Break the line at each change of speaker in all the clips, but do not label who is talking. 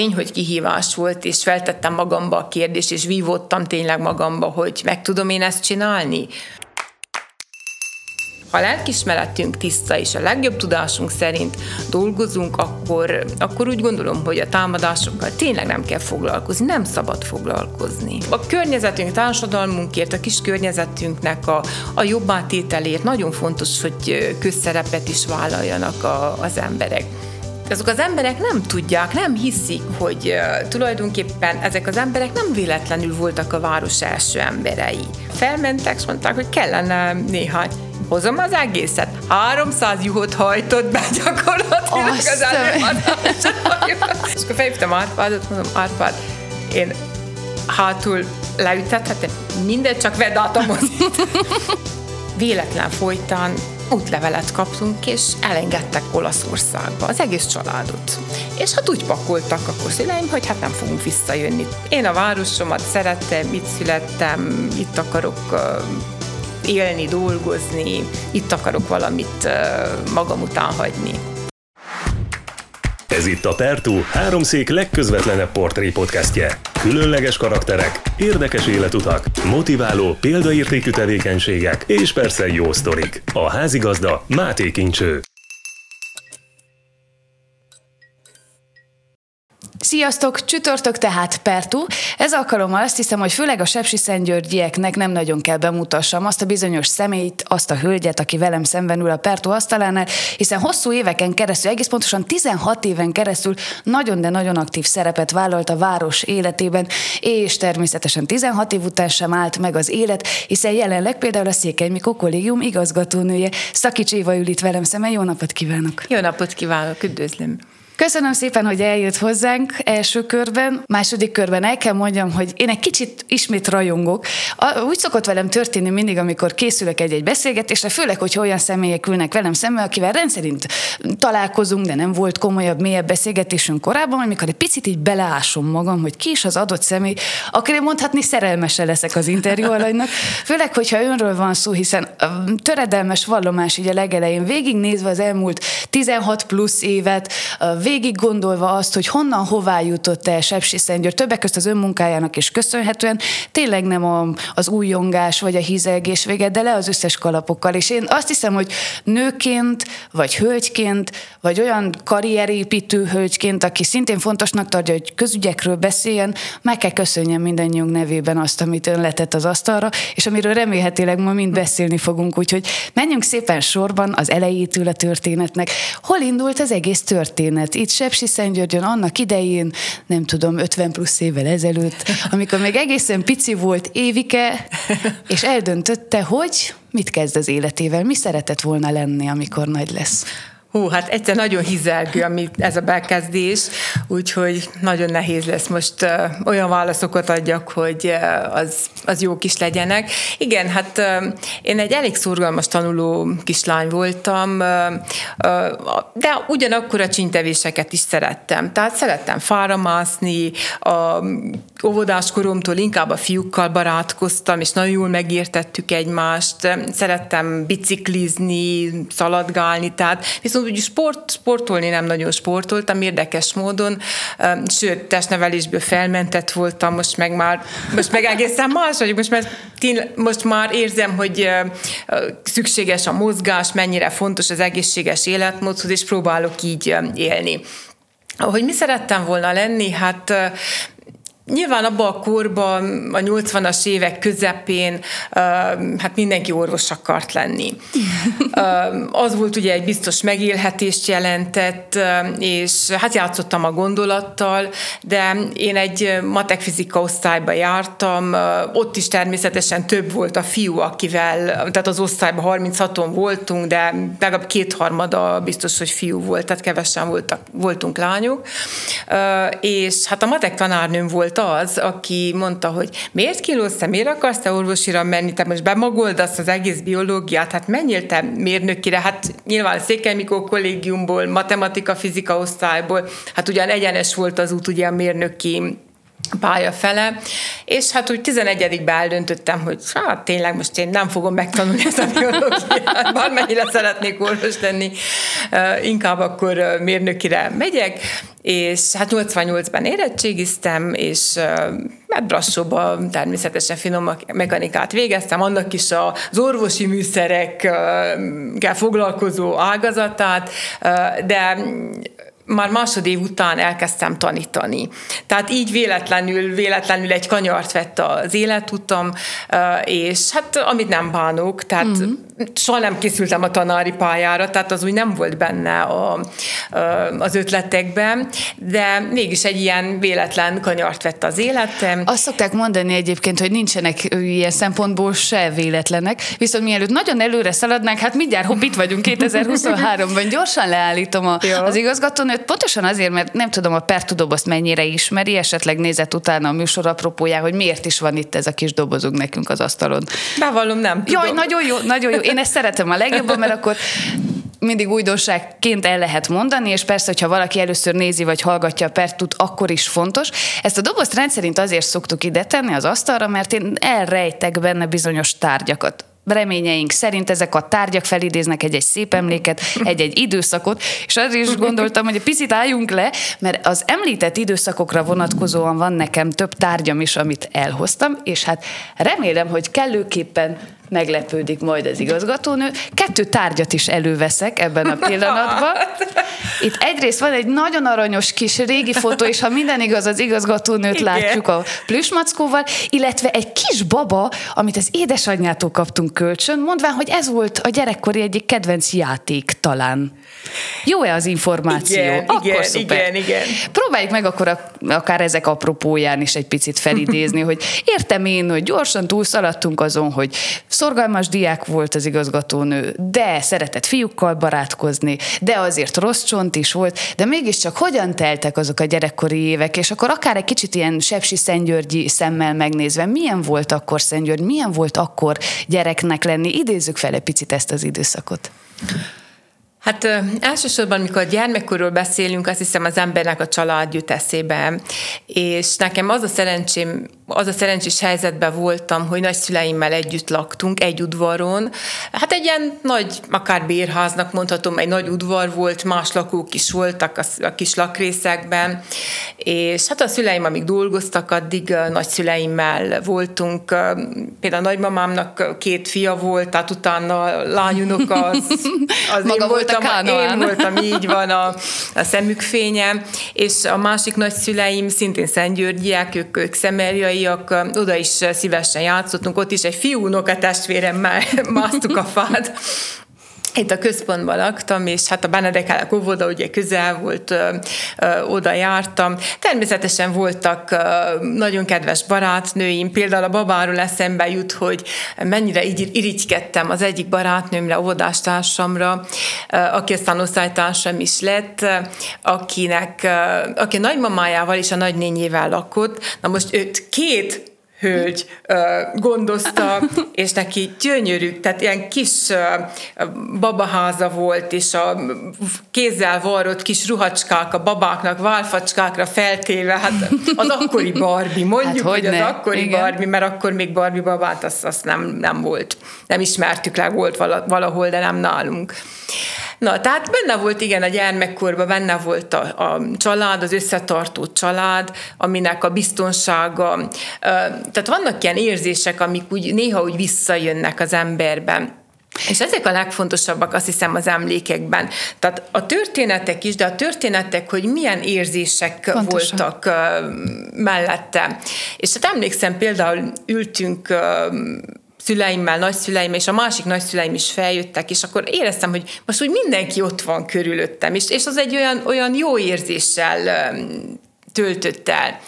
Tény, hogy kihívás volt, és feltettem magamba a kérdést, és vívottam tényleg magamba, hogy meg tudom én ezt csinálni. Ha a lelkismeretünk tiszta és a legjobb tudásunk szerint dolgozunk, akkor, akkor úgy gondolom, hogy a támadásokkal tényleg nem kell foglalkozni, nem szabad foglalkozni. A környezetünk, társadalmunkért, a kis környezetünknek a, a jobb átételért nagyon fontos, hogy közszerepet is vállaljanak a, az emberek azok az emberek nem tudják, nem hiszik, hogy uh, tulajdonképpen ezek az emberek nem véletlenül voltak a város első emberei. Felmentek, és mondták, hogy kellene néhány hozom az egészet. 300 juhot hajtott be gyakorlatilag Azt az. És akkor felhívtam Árpádot, mondom, Árpád, én hátul leütethetem, mindegy, csak vedd át a mozit. Véletlen folytán útlevelet kaptunk, és elengedtek Olaszországba az egész családot. És hát úgy pakoltak akkor szüleim, hogy hát nem fogunk visszajönni. Én a városomat szerettem, itt születtem, itt akarok élni, dolgozni, itt akarok valamit magam után hagyni.
Ez itt a Pertú, háromszék legközvetlenebb portré podcastje. Különleges karakterek, érdekes életutak, motiváló, példaértékű tevékenységek és persze jó sztorik. A házigazda Máté Kincső.
Sziasztok! Csütörtök tehát Pertu. Ez alkalommal azt hiszem, hogy főleg a Sepsi Szentgyörgyieknek nem nagyon kell bemutassam azt a bizonyos személyt, azt a hölgyet, aki velem szemben ül a Pertu asztalánál, hiszen hosszú éveken keresztül, egész pontosan 16 éven keresztül nagyon, de nagyon aktív szerepet vállalt a város életében, és természetesen 16 év után sem állt meg az élet, hiszen jelenleg például a Székely Mikó kollégium igazgatónője. Szakics Éva ül itt velem szemben. Jó napot kívánok!
Jó napot kívánok, üdvözlöm!
Köszönöm szépen, hogy eljött hozzánk első körben. Második körben el kell mondjam, hogy én egy kicsit ismét rajongok. Úgy szokott velem történni mindig, amikor készülök egy-egy beszélgetésre, főleg, hogy olyan személyek ülnek velem szembe, akivel rendszerint találkozunk, de nem volt komolyabb, mélyebb beszélgetésünk korábban, amikor egy picit így beleásom magam, hogy ki is az adott személy, én mondhatni szerelmese leszek az interjú alanynak. Főleg, hogyha önről van szó, hiszen töredelmes vallomás így a legelején, végignézve az elmúlt 16 plusz évet, végig gondolva azt, hogy honnan, hová jutott el Sepsi Szentgyörgy, többek között az önmunkájának is köszönhetően, tényleg nem a, az újongás vagy a hízelgés vége, de le az összes kalapokkal. És én azt hiszem, hogy nőként, vagy hölgyként, vagy olyan karrierépítő hölgyként, aki szintén fontosnak tartja, hogy közügyekről beszéljen, meg kell köszönjem mindannyiunk nevében azt, amit ön letett az asztalra, és amiről remélhetőleg ma mind beszélni fogunk. Úgyhogy menjünk szépen sorban az elejétől a történetnek. Hol indult az egész történet? Itt Sepsi Szentgyörgyön annak idején, nem tudom, 50 plusz évvel ezelőtt, amikor még egészen pici volt Évike, és eldöntötte, hogy mit kezd az életével, mi szeretett volna lenni, amikor nagy lesz.
Hú, hát egyszer nagyon hizelgő, ami ez a bekezdés, úgyhogy nagyon nehéz lesz most olyan válaszokat adjak, hogy az, az jók is legyenek. Igen, hát én egy elég szorgalmas tanuló kislány voltam, de ugyanakkor a csintevéseket is szerettem. Tehát szerettem fáramászni, a óvodás koromtól inkább a fiúkkal barátkoztam, és nagyon jól megértettük egymást. Szerettem biciklizni, szaladgálni, tehát viszont úgy sport, sportolni nem nagyon sportoltam, érdekes módon, sőt, testnevelésből felmentett voltam, most meg már, most meg egészen más vagyok, most, már, most már érzem, hogy szükséges a mozgás, mennyire fontos az egészséges életmódhoz, és próbálok így élni. Hogy mi szerettem volna lenni, hát Nyilván abban a korban, a 80-as évek közepén hát mindenki orvos akart lenni. Az volt ugye egy biztos megélhetést jelentett, és hát játszottam a gondolattal, de én egy matek-fizika osztályba jártam, ott is természetesen több volt a fiú, akivel, tehát az osztályban 36-on voltunk, de legalább kétharmada biztos, hogy fiú volt, tehát kevesen voltak, voltunk lányok. És hát a matek tanárnőm volt volt az, aki mondta, hogy miért kilózsz te, miért akarsz te orvosira menni, te most bemagoldasz az egész biológiát, hát menjél te mérnökire, hát nyilván Székely Mikó kollégiumból, matematika, fizika osztályból, hát ugyan egyenes volt az út ugye a mérnöki pálya fele, és hát úgy 11 eldöntöttem, hogy hát tényleg most én nem fogom megtanulni ezt a biológiát, bármennyire szeretnék orvos lenni, inkább akkor mérnökire megyek, és hát 88-ban érettségiztem, és hát Brassóban természetesen finom mechanikát végeztem, annak is az orvosi műszerekkel foglalkozó ágazatát, de már második után elkezdtem tanítani. Tehát így véletlenül, véletlenül egy kanyart vett az életutam, és hát amit nem bánok, tehát mm-hmm. Soha nem készültem a tanári pályára, tehát az úgy nem volt benne a, az ötletekben, de mégis egy ilyen véletlen kanyart vett az életem.
Azt szokták mondani egyébként, hogy nincsenek ilyen szempontból se véletlenek, viszont mielőtt nagyon előre szaladnánk, hát mindjárt hopp, itt vagyunk 2023-ban, gyorsan leállítom a, az igazgatón, őt pontosan azért, mert nem tudom, a pertudobozt mennyire ismeri, esetleg nézett utána a műsor apropójá, hogy miért is van itt ez a kis dobozunk nekünk az asztalon.
Bevallom, nem tudom.
Jaj, nagyon jó, nagyon jó. Én ezt szeretem a legjobban, mert akkor mindig újdonságként el lehet mondani, és persze, hogyha valaki először nézi vagy hallgatja a pertut, akkor is fontos. Ezt a dobozt rendszerint azért szoktuk ide tenni az asztalra, mert én elrejtek benne bizonyos tárgyakat reményeink szerint ezek a tárgyak felidéznek egy-egy szép emléket, egy-egy időszakot, és azért is gondoltam, hogy egy picit álljunk le, mert az említett időszakokra vonatkozóan van nekem több tárgyam is, amit elhoztam, és hát remélem, hogy kellőképpen meglepődik majd az igazgatónő. Kettő tárgyat is előveszek ebben a pillanatban. Itt egyrészt van egy nagyon aranyos kis régi fotó, és ha minden igaz, az igazgatónőt Igen. látjuk a plüsmackóval, illetve egy kis baba, amit az édesanyjától kaptunk kölcsön, mondván, hogy ez volt a gyerekkori egyik kedvenc játék talán. Jó-e az információ?
Igen, akkor igen, szuper. igen, igen.
Próbáljuk meg akkor a, akár ezek apropóján is egy picit felidézni, hogy értem én, hogy gyorsan túlszaladtunk azon, hogy szorgalmas diák volt az igazgatónő, de szeretett fiúkkal barátkozni, de azért rossz csont is volt, de mégiscsak hogyan teltek azok a gyerekkori évek, és akkor akár egy kicsit ilyen Sepsi Szentgyörgyi szemmel megnézve, milyen volt akkor Szentgyörgy, milyen volt akkor gyereknek lenni, idézzük fel egy picit ezt az időszakot.
Hát ö, elsősorban, mikor a gyermekkorról beszélünk, azt hiszem az embernek a család jut eszébe. És nekem az a szerencsém, az a szerencsés helyzetben voltam, hogy nagyszüleimmel együtt laktunk egy udvaron. Hát egy ilyen nagy, akár bérháznak mondhatom, egy nagy udvar volt, más lakók is voltak a, a kis lakrészekben, és hát a szüleim, amíg dolgoztak, addig nagyszüleimmel voltunk. Például nagymamámnak két fia volt, tehát utána lányunok az, az
Maga volt
voltam, én voltam, így van a, a szemük fénye, és a másik nagyszüleim szintén szentgyörgyiek, ők, ők szemerjaiak, oda is szívesen játszottunk, ott is egy fiú unokatestvéremmel másztuk a fát, itt a központban laktam, és hát a Benedek óvoda ugye közel volt, ö, ö, oda jártam. Természetesen voltak ö, nagyon kedves barátnőim, például a babáról eszembe jut, hogy mennyire így irigykedtem az egyik barátnőmre, óvodástársamra, ö, aki aztán osztálytársam is lett, akinek, ö, aki a nagymamájával és a nagynényével lakott. Na most őt két hölgy gondozta, és neki gyönyörű, tehát ilyen kis babaháza volt, és a kézzel varrott kis ruhacskák a babáknak, válfacskákra feltéve, hát az akkori Barbie, mondjuk, hát, hogy, hogy az akkori Igen. Barbie, mert akkor még Barbie babát azt, azt nem, nem volt. Nem ismertük le, volt valahol, de nem nálunk. Na, tehát benne volt igen a gyermekkorban, benne volt a, a család, az összetartó család, aminek a biztonsága. Tehát vannak ilyen érzések, amik úgy néha úgy visszajönnek az emberben. És ezek a legfontosabbak, azt hiszem, az emlékekben. Tehát a történetek is, de a történetek, hogy milyen érzések Pontosan. voltak uh, mellette. És hát emlékszem, például ültünk uh, szüleimmel, nagyszüleim, és a másik nagyszüleim is feljöttek, és akkor éreztem, hogy most úgy mindenki ott van körülöttem, és, és az egy olyan, olyan jó érzéssel töltött el.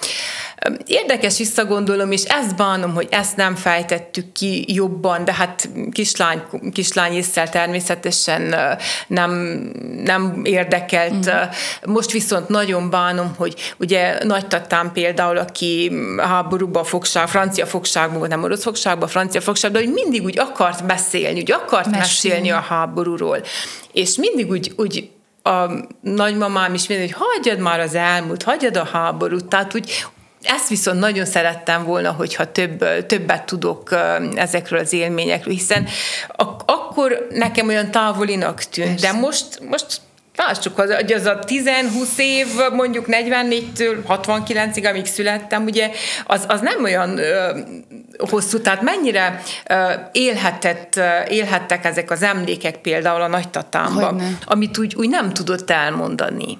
Érdekes visszagondolom, és ezt bánom, hogy ezt nem fejtettük ki jobban, de hát kislány, kislány észre természetesen nem, nem érdekelt. Mm. Most viszont nagyon bánom, hogy ugye nagytatám például, aki háborúban fogság, francia fogságban, nem orosz fogságban, francia fogságban, hogy mindig úgy akart beszélni, úgy akart Mesélni. mesélni a háborúról. És mindig úgy, úgy a nagymamám is mindig, hogy hagyjad már az elmúlt, hagyjad a háborút, tehát úgy ezt viszont nagyon szerettem volna, hogyha több, többet tudok ezekről az élményekről, hiszen ak- akkor nekem olyan távolinak tűnt, de most, most Lássuk, hogy az a 10-20 év, mondjuk 44-től 69-ig, amíg születtem, ugye, az, az nem olyan ö, hosszú, tehát mennyire ö, élhetett, élhettek ezek az emlékek például a nagytatámban, amit úgy, úgy nem tudott elmondani.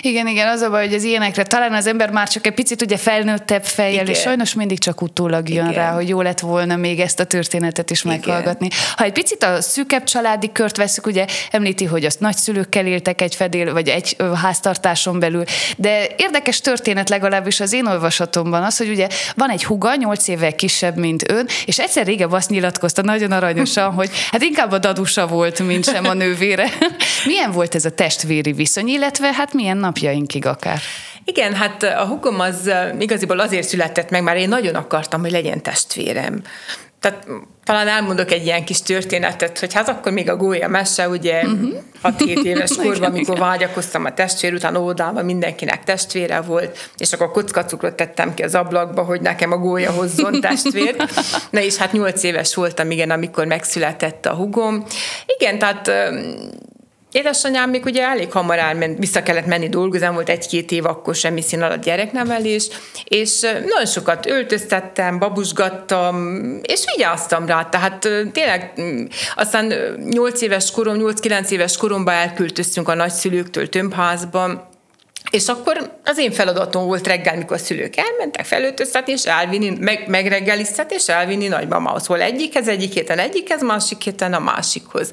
Igen, igen, az a baj, hogy az ilyenekre talán az ember már csak egy picit ugye felnőttebb fejjel, igen. és sajnos mindig csak utólag jön igen. rá, hogy jó lett volna még ezt a történetet is igen. meghallgatni. Ha egy picit a szűkebb családi kört veszük, ugye említi, hogy azt nagyszülőkkel éltek egy fedél, vagy egy háztartáson belül, de érdekes történet legalábbis az én olvasatomban az, hogy ugye van egy huga, nyolc évvel kisebb, mint ön, és egyszer régebb azt nyilatkozta nagyon aranyosan, hogy hát inkább a dadusa volt, mint sem a nővére. Milyen volt ez a testvéri viszony, illetve hát milyen napjainkig akár.
Igen, hát a hugom az igaziból azért született meg, mert én nagyon akartam, hogy legyen testvérem. Tehát talán elmondok egy ilyen kis történetet, hogy hát akkor még a gólya mese, ugye uh-huh. Mhm. 6-7 éves korban, amikor vágyakoztam a testvér után, óvodában mindenkinek testvére volt, és akkor kockacukrot tettem ki az ablakba, hogy nekem a gólya hozzon testvért. Na és hát 8 éves voltam, igen, amikor megszületett a hugom. Igen, tehát Édesanyám még ugye elég hamar elment, vissza kellett menni dolgozni, volt egy-két év akkor semmi szín alatt gyereknevelés, és nagyon sokat öltöztettem, babusgattam, és vigyáztam rá, tehát tényleg aztán 8 éves korom, 8-9 éves koromban elkültöztünk a nagyszülőktől tömbházba, és akkor az én feladatom volt reggel, mikor a szülők elmentek felöltöztetni, és elvinni, meg, megreggeliztetni, és elvinni nagymamához. Hol egyikhez, egyik héten egyikhez, másik héten a másikhoz.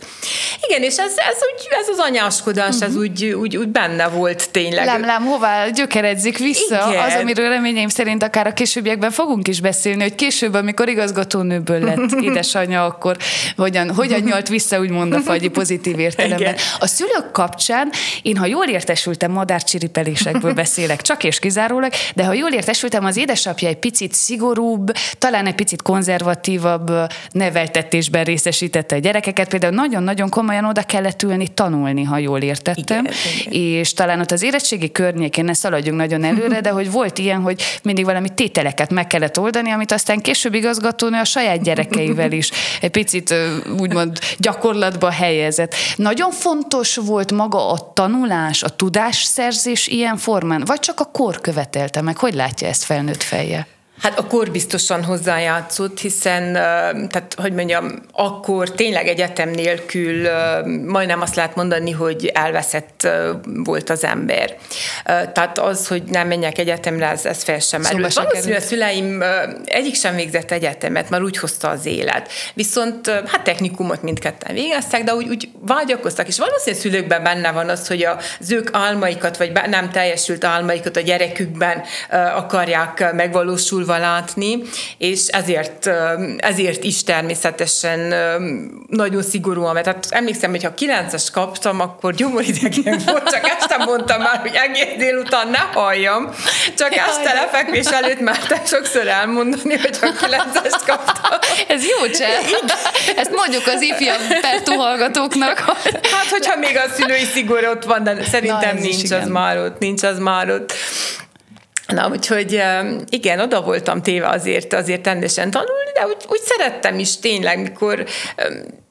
Igen, és ez, ez, úgy, ez az anyáskodás, uh-huh. ez mhm. úgy, úgy, úgy benne volt tényleg.
Lám, lám, hová gyökeredzik vissza Igen. az, amiről reményeim szerint akár a későbbiekben fogunk is beszélni, hogy később, amikor igazgatónőből lett édesanyja, akkor hogyan, hogyan nyalt vissza, úgymond a fagyi pozitív értelemben. Igen. A szülők kapcsán én, ha jól értesültem, madárcsiripelés észlelésekből beszélek, csak és kizárólag, de ha jól értesültem, az édesapja egy picit szigorúbb, talán egy picit konzervatívabb neveltetésben részesítette a gyerekeket, például nagyon-nagyon komolyan oda kellett ülni tanulni, ha jól értettem, igen, igen. és talán ott az érettségi környékén ne szaladjunk nagyon előre, de hogy volt ilyen, hogy mindig valami tételeket meg kellett oldani, amit aztán később igazgatónő a saját gyerekeivel is egy picit úgymond gyakorlatba helyezett. Nagyon fontos volt maga a tanulás, a tudásszerzés ilyen formán, vagy csak a kor követelte meg? Hogy látja ezt felnőtt fejjel?
Hát a kor biztosan hozzájátszott, hiszen, tehát hogy mondjam, akkor tényleg egyetem nélkül majdnem azt lehet mondani, hogy elveszett volt az ember. Tehát az, hogy nem menjek egyetemre, ez, ez fel sem merült. Valószínűleg a szüleim egyik sem végzett egyetemet, már úgy hozta az élet. Viszont hát technikumot mindketten végeztek, de úgy, úgy vágyakoztak, és valószínűleg szülőkben benne van az, hogy az ők álmaikat, vagy nem teljesült álmaikat a gyerekükben akarják megvalósulni látni, és ezért, ezért is természetesen nagyon szigorúan, mert hát emlékszem, hogy ha 9-es kaptam, akkor gyomoridegen volt, csak este mondtam már, hogy egész délután ne halljam, csak este lefekvés előtt mertem sokszor elmondani, hogy ha 9-es kaptam.
Ez jó csend. Ezt mondjuk az ifjabb pertú hallgatóknak.
Hát, hogyha még a szülői szigor ott van, de szerintem Na, nincs az már ott, nincs az már ott. Na, úgyhogy igen, oda voltam téve azért, azért rendesen tanulni, de úgy, úgy szerettem is tényleg, mikor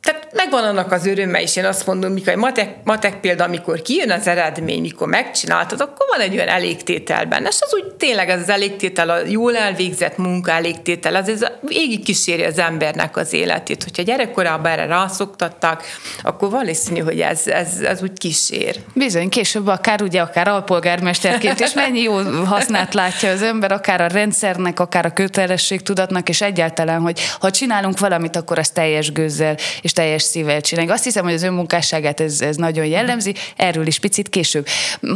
tehát megvan annak az öröme is, én azt mondom, mikor egy matek, matek példa, amikor kijön az eredmény, mikor megcsináltad, akkor van egy olyan elégtétel benne, és az úgy tényleg ez az elégtétel, a jól elvégzett munka elégtétel, az ez végig kíséri az embernek az életét. Hogyha gyerekkorában erre rászoktatták, akkor valószínű, hogy ez, ez, ez úgy kísér.
Bizony, később akár ugye, akár alpolgármesterként is mennyi jó hasznát látja az ember, akár a rendszernek, akár a kötelességtudatnak, és egyáltalán, hogy ha csinálunk valamit, akkor az teljes gőzzel és teljes szívvel csinálni. Azt hiszem, hogy az önmunkásságát ez, ez nagyon jellemzi, erről is picit később.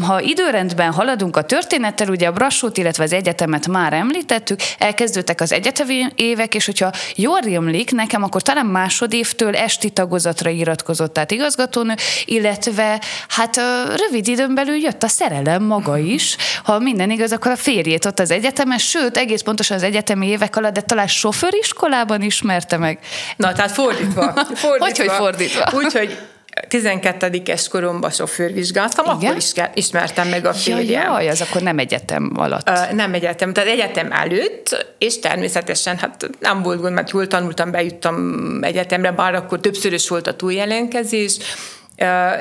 Ha időrendben haladunk a történettel, ugye a Brassót, illetve az egyetemet már említettük, elkezdődtek az egyetemi évek, és hogyha jól rémlik nekem, akkor talán másodévtől esti tagozatra iratkozott, tehát igazgatónő, illetve hát rövid időn belül jött a szerelem maga is. Ha minden igaz, akkor a férjét ott az egyetemen, sőt, egész pontosan az egyetemi évek alatt, de talán sofőriskolában ismerte meg.
Na, tehát fordítva. fordítva.
Hogy, hogy fordítva?
Úgyhogy 12-es koromban sofőrvizsgáltam, Igen? akkor is ismertem meg a férjem.
Jaj, jaj, az akkor nem egyetem alatt.
Uh, nem egyetem, tehát egyetem előtt, és természetesen hát nem volt gond, mert jól tanultam, bejuttam egyetemre, bár akkor többszörös volt a túljelentkezés,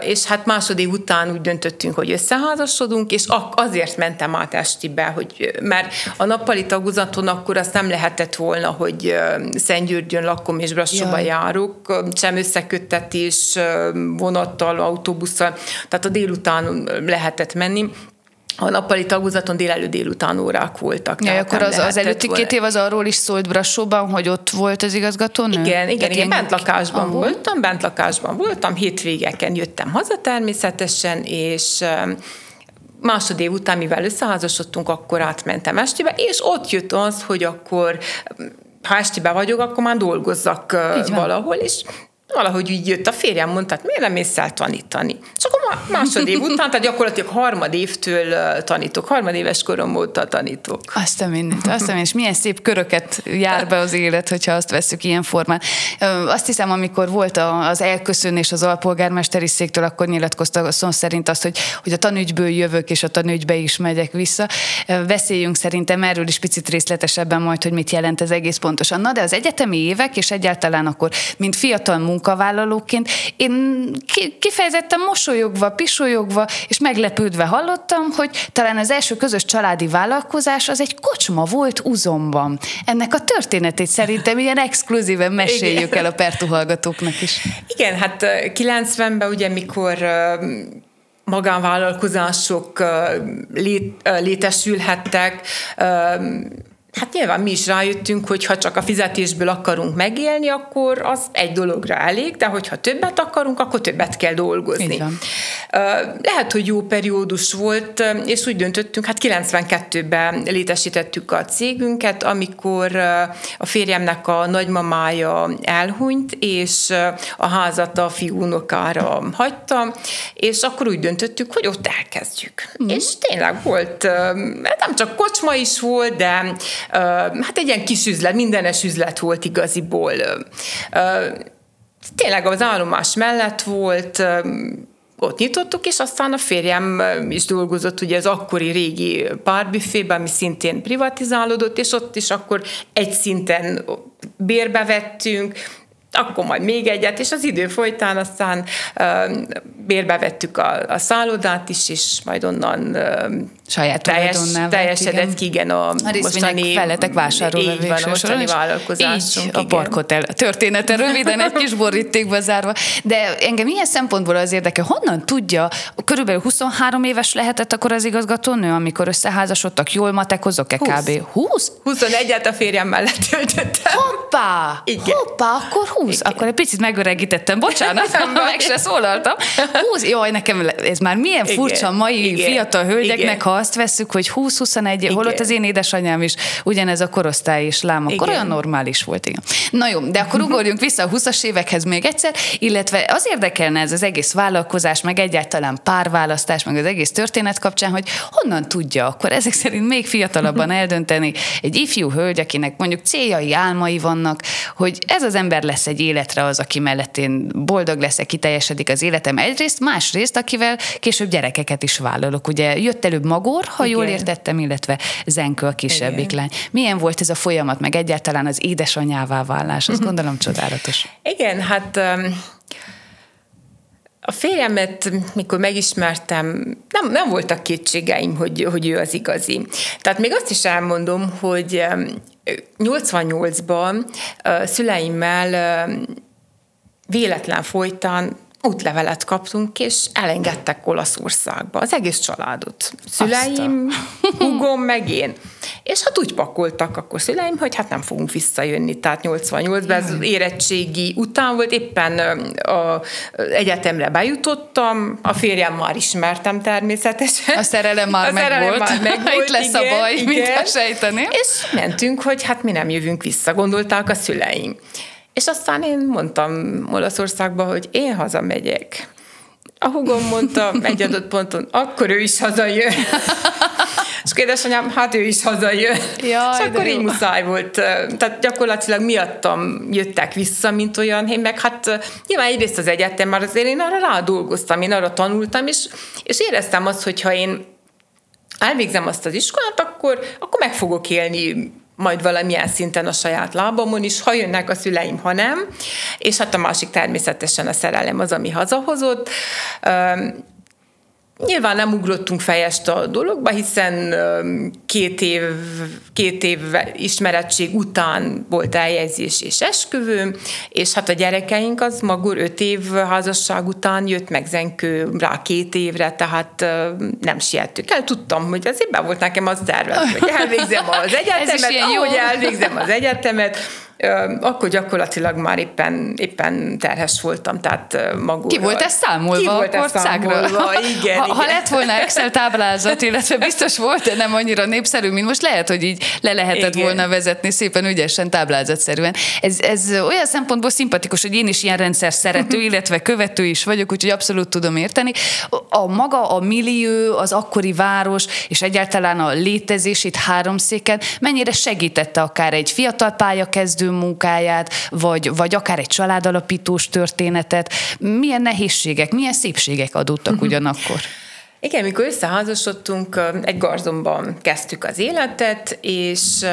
és hát második után úgy döntöttünk, hogy összeházasodunk, és azért mentem át Estibe, hogy, mert a nappali tagozaton akkor azt nem lehetett volna, hogy Szentgyörgyön lakom és Brassóba Jaj. járok, sem összeköttetés vonattal, autóbusszal, tehát a délután lehetett menni, a nappali tagozaton délelő délután órák voltak.
Ja, akkor az, az előtti volna. két év az arról is szólt Brassóban, hogy ott volt az igazgatónő?
Igen, igen, igen bent lakásban ahol? voltam, bent lakásban voltam, hétvégeken jöttem haza természetesen, és második után, mivel összeházasodtunk, akkor átmentem estébe, és ott jött az, hogy akkor ha estébe vagyok, akkor már dolgozzak valahol, és valahogy így jött a férjem, mondta, hát miért nem mész el tanítani? És akkor másodév után, tehát gyakorlatilag harmad évtől tanítok, harmadéves korom óta tanítok.
Azt a mindent, azt a mindent, és milyen szép köröket jár be az élet, hogyha azt veszük ilyen formán. Azt hiszem, amikor volt az elköszönés az alpolgármesteri széktől, akkor nyilatkozta a szó szerint azt, hogy, hogy a tanügyből jövök, és a tanügybe is megyek vissza. Beszéljünk szerintem erről is picit részletesebben majd, hogy mit jelent ez egész pontosan. Na, de az egyetemi évek, és egyáltalán akkor, mint fiatal munka munkavállalóként én kifejezetten mosolyogva, pisolyogva és meglepődve hallottam, hogy talán az első közös családi vállalkozás az egy kocsma volt Uzomban. Ennek a történetét szerintem ilyen exkluzíven meséljük Igen. el a Pertu hallgatóknak is.
Igen, hát 90-ben ugye, mikor magánvállalkozások létesülhettek, Hát nyilván mi is rájöttünk, hogy ha csak a fizetésből akarunk megélni, akkor az egy dologra elég, de hogyha többet akarunk, akkor többet kell dolgozni. Lehet, hogy jó periódus volt, és úgy döntöttünk, hát 92-ben létesítettük a cégünket, amikor a férjemnek a nagymamája elhunyt, és a házat a fiúnokára hagyta, és akkor úgy döntöttük, hogy ott elkezdjük. Mm. És tényleg volt, nem csak kocsma is volt, de hát egy ilyen kis üzlet, mindenes üzlet volt igaziból. Tényleg az állomás mellett volt, ott nyitottuk, és aztán a férjem is dolgozott ugye az akkori régi párbüfében, ami szintén privatizálódott, és ott is akkor egy szinten bérbe vettünk, akkor majd még egyet, és az idő folytán aztán uh, bérbe vettük a, a szállodát is, és majd onnan
Saját teljes,
teljesedett ki, igen, a, a
mostani... Feletek vásárolva
így van, a mostani vállalkozásunk.
Így, a parkhotel története röviden egy kis borítékba zárva. De engem ilyen szempontból az érdekel, honnan tudja, körülbelül 23 éves lehetett akkor az igazgatónő, amikor összeházasodtak, jól matekozok-e 20. kb. 20?
21-et a férjem mellett töltöttem.
Hoppá! Igen. Hoppá, akkor 20. Igen. Akkor egy picit megöregítettem, bocsánat, meg se szólaltam. 20, jaj, nekem ez már milyen furcsa Igen. mai Igen. fiatal hölgyeknek, Igen. ha azt veszük, hogy 20-21, holott az én édesanyám is ugyanez a korosztály is lám, akkor igen. olyan normális volt, igen. Na jó, de akkor ugorjunk vissza a 20-as évekhez még egyszer, illetve az érdekelne ez az egész vállalkozás, meg egyáltalán párválasztás, meg az egész történet kapcsán, hogy honnan tudja akkor ezek szerint még fiatalabban eldönteni egy ifjú hölgy, akinek mondjuk céljai, álmai vannak, hogy ez az ember lesz egy életre az, aki mellett én boldog leszek, kiteljesedik az életem egyrészt, másrészt, akivel később gyerekeket is vállalok. Ugye jött előbb maga Gábor, ha Igen. jól értettem, illetve Zenkő a kisebbik Igen. lány. Milyen volt ez a folyamat, meg egyáltalán az édesanyává válás? Azt gondolom csodálatos.
Igen, hát a férjemet, mikor megismertem, nem, nem voltak kétségeim, hogy, hogy ő az igazi. Tehát még azt is elmondom, hogy 88-ban szüleimmel véletlen folytán útlevelet kaptunk, és elengedtek Olaszországba. Az egész családot. Szüleim, hugom, meg én. És hát úgy pakoltak akkor szüleim, hogy hát nem fogunk visszajönni. Tehát 88-ban ez érettségi után volt, éppen a egyetemre bejutottam, a férjem már ismertem természetesen.
A szerelem már a meg volt. Már meg volt. Itt lesz igen, a baj, igen. mint sejteni.
És mentünk, hogy hát mi nem jövünk vissza, gondolták a szüleim. És aztán én mondtam Olaszországba, hogy én hazamegyek. A hugom mondta egy adott ponton, akkor ő is hazajön. És édesanyám, hát ő is hazajön.
Jaj,
és akkor
jó.
így muszáj volt. Tehát gyakorlatilag miattam jöttek vissza, mint olyan, én meg hát nyilván egyrészt az egyetem, már azért én arra rádolgoztam, én arra tanultam, és, és éreztem azt, hogyha én elvégzem azt az iskolát, akkor, akkor meg fogok élni majd valamilyen szinten a saját lábamon is, ha jönnek a szüleim, ha nem. És hát a másik természetesen a szerelem az, ami hazahozott. Nyilván nem ugrottunk fejest a dologba, hiszen két év, két év ismerettség után volt eljegyzés és esküvő, és hát a gyerekeink az magur öt év házasság után jött meg Zenkő rá két évre, tehát nem siettük el. Tudtam, hogy azért be volt nekem az terve, hogy elvégzem az egyetemet, ahogy jó. elvégzem az egyetemet, akkor gyakorlatilag már éppen, éppen terhes voltam, tehát maguk.
Ki volt ez számolva Ki volt a számolva,
igen,
ha,
igen.
ha lett volna Excel táblázat, illetve biztos volt, de nem annyira népszerű, mint most lehet, hogy így le lehetett igen. volna vezetni szépen ügyesen táblázatszerűen. Ez, ez olyan szempontból szimpatikus, hogy én is ilyen rendszer szerető, illetve követő is vagyok, úgyhogy abszolút tudom érteni. A maga, a millió, az akkori város, és egyáltalán a létezés itt háromszéken mennyire segítette akár egy fiatal pályakezdő munkáját, vagy, vagy akár egy családalapítós történetet. Milyen nehézségek, milyen szépségek adottak uh-huh. ugyanakkor?
Igen, mikor összeházasodtunk, egy garzomban kezdtük az életet, és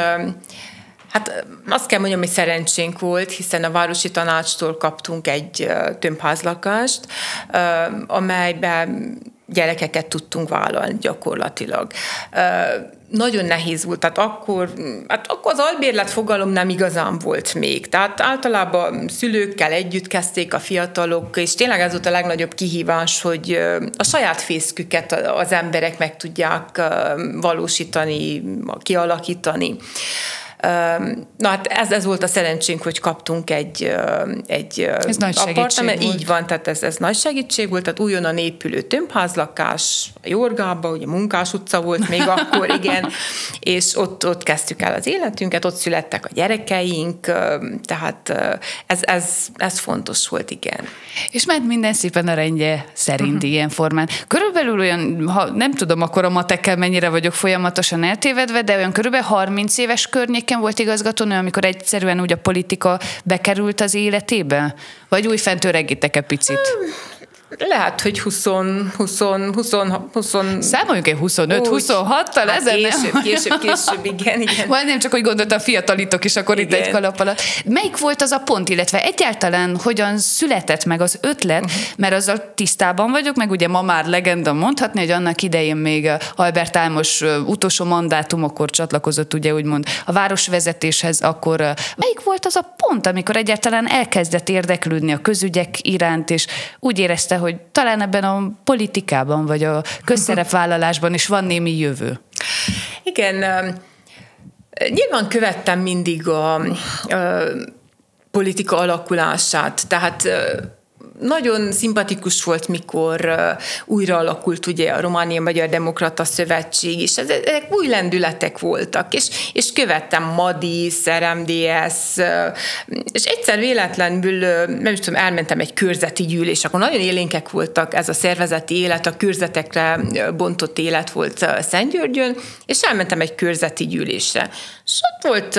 Hát azt kell mondjam, hogy szerencsénk volt, hiszen a városi tanácstól kaptunk egy tömbházlakást, amelyben gyerekeket tudtunk vállalni gyakorlatilag. Nagyon nehéz volt, tehát akkor, hát akkor az albérlet fogalom nem igazán volt még. Tehát általában szülőkkel együtt kezdték a fiatalok, és tényleg ez volt a legnagyobb kihívás, hogy a saját fészküket az emberek meg tudják valósítani, kialakítani. Na hát ez, ez volt a szerencsénk, hogy kaptunk egy, egy
ez nagy apartament.
Így van, tehát ez, ez nagy segítség volt, tehát újonnan épülő tömbházlakás, a Jorgába, ugye Munkás utca volt még akkor, igen, és ott, ott kezdtük el az életünket, ott születtek a gyerekeink, tehát ez, ez, ez fontos volt, igen.
És ment minden szépen a rendje szerint uh-huh. ilyen formán. Körülbelül olyan, ha nem tudom akkor a matekkel mennyire vagyok folyamatosan eltévedve, de olyan körülbelül 30 éves környék környéken volt igazgatónő, amikor egyszerűen úgy a politika bekerült az életébe? Vagy újfent öregítek-e picit?
Lehet, hogy 20, 20, 20, 20
Számoljunk egy 25-26-tal, hát ezen
később, nem? később, később, igen, igen.
Vagy nem csak, hogy gondoltam, fiatalítok is akkor igen. itt egy kalap alatt. Melyik volt az a pont, illetve egyáltalán hogyan született meg az ötlet, uh-huh. mert azzal tisztában vagyok, meg ugye ma már legenda mondhatni, hogy annak idején még Albert Álmos utolsó mandátumokor csatlakozott, ugye úgymond a városvezetéshez, akkor melyik volt az a pont, amikor egyáltalán elkezdett érdeklődni a közügyek iránt, és úgy érezte, hogy talán ebben a politikában, vagy a közszerepvállalásban is van némi jövő.
Igen, nyilván követtem mindig a, a politika alakulását, tehát nagyon szimpatikus volt, mikor újra alakult ugye a Románia Magyar Demokrata Szövetség, és ezek új lendületek voltak, és, és követtem Madi, RMDS, és egyszer véletlenül, nem is tudom, elmentem egy körzeti gyűlés, akkor nagyon élénkek voltak ez a szervezeti élet, a körzetekre bontott élet volt Szentgyörgyön, és elmentem egy körzeti gyűlésre. És ott volt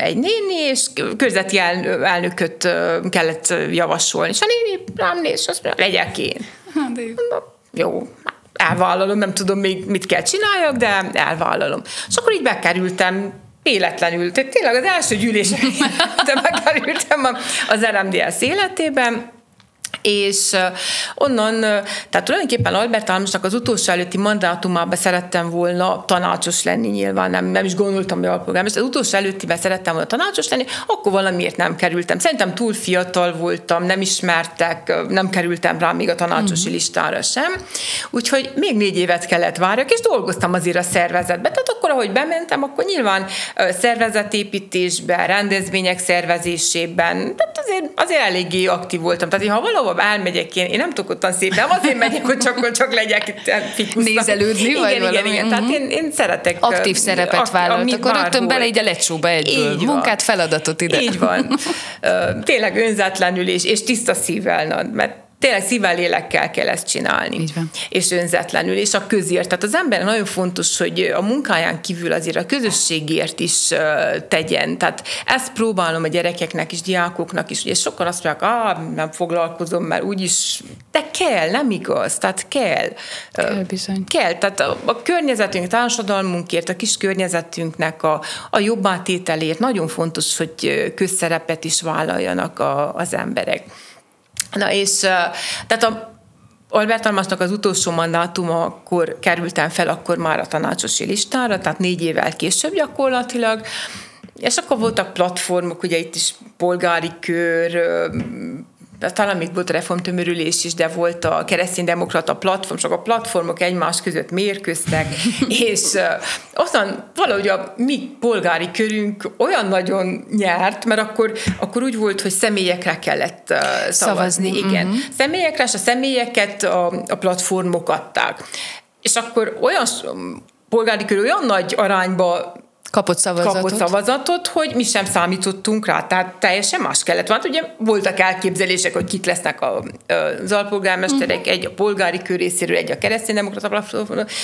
egy néni, és körzeti elnököt kellett javasolni, és a néni rám néz, és azt mondja, legyek én. Mondom, jó, elvállalom, nem tudom még mit kell csináljak, de elvállalom. És akkor így bekerültem véletlenül, tehát tényleg az első gyűlésen bekerültem az RMDS életében, és onnan, tehát tulajdonképpen Albert Álmosnak az utolsó előtti mandátumában szerettem volna tanácsos lenni nyilván, nem, nem is gondoltam, hogy alpolgármester, az utolsó előttiben szerettem volna tanácsos lenni, akkor valamiért nem kerültem. Szerintem túl fiatal voltam, nem ismertek, nem kerültem rá még a tanácsosi uh-huh. listára sem, úgyhogy még négy évet kellett várjak, és dolgoztam azért a szervezetbe. Tehát akkor, ahogy bementem, akkor nyilván szervezetépítésben, rendezvények szervezésében, tehát azért, azért eléggé aktív voltam. Tehát ha valahol ahova elmegyek én, én nem tudok ottan szép, nem azért megyek, hogy csak, csak legyek itt fikusznak.
Nézelődni,
igen,
vagy
igen,
valami.
igen, Tehát én, én szeretek.
Aktív szerepet ak- vállalt, akkor rögtön bele így a lecsóba egyből. Így Munkát, feladatot ide.
Így van. Tényleg önzetlenül és, és tiszta szívvel, mert tényleg szívvel, lélekkel kell ezt csinálni.
Így van.
És önzetlenül, és a közért. Tehát az ember nagyon fontos, hogy a munkáján kívül azért a közösségért is tegyen. Tehát ezt próbálom a gyerekeknek és diákoknak is. Ugye sokan azt mondják, ah, nem foglalkozom, mert úgyis, de kell, nem igaz, tehát kell.
Kell bizony.
Kell, tehát a, a környezetünk, társadalmunkért, a kis környezetünknek a, a jobb átételért nagyon fontos, hogy közszerepet is vállaljanak a, az emberek. Na és tehát a Albert Almasnak az utolsó mandátum, akkor kerültem fel akkor már a tanácsosi listára, tehát négy évvel később gyakorlatilag, és akkor voltak platformok, ugye itt is polgári kör, talán még volt reformtömörülés is, de volt a kereszténydemokrata platform, csak a platformok egymás között mérkőztek, és aztán valahogy a mi polgári körünk olyan nagyon nyert, mert akkor, akkor úgy volt, hogy személyekre kellett szavazni. szavazni. Igen, uh-huh. személyekre, és a személyeket a, a platformok adták. És akkor olyan polgári kör olyan nagy arányba
Kapott szavazatot.
Kapott szavazatot, hogy mi sem számítottunk rá, tehát teljesen más kellett volna. Ugye voltak elképzelések, hogy kik lesznek a, az alpolgármesterek, uh-huh. egy a polgári kör részéről, egy a kereszténydemokrata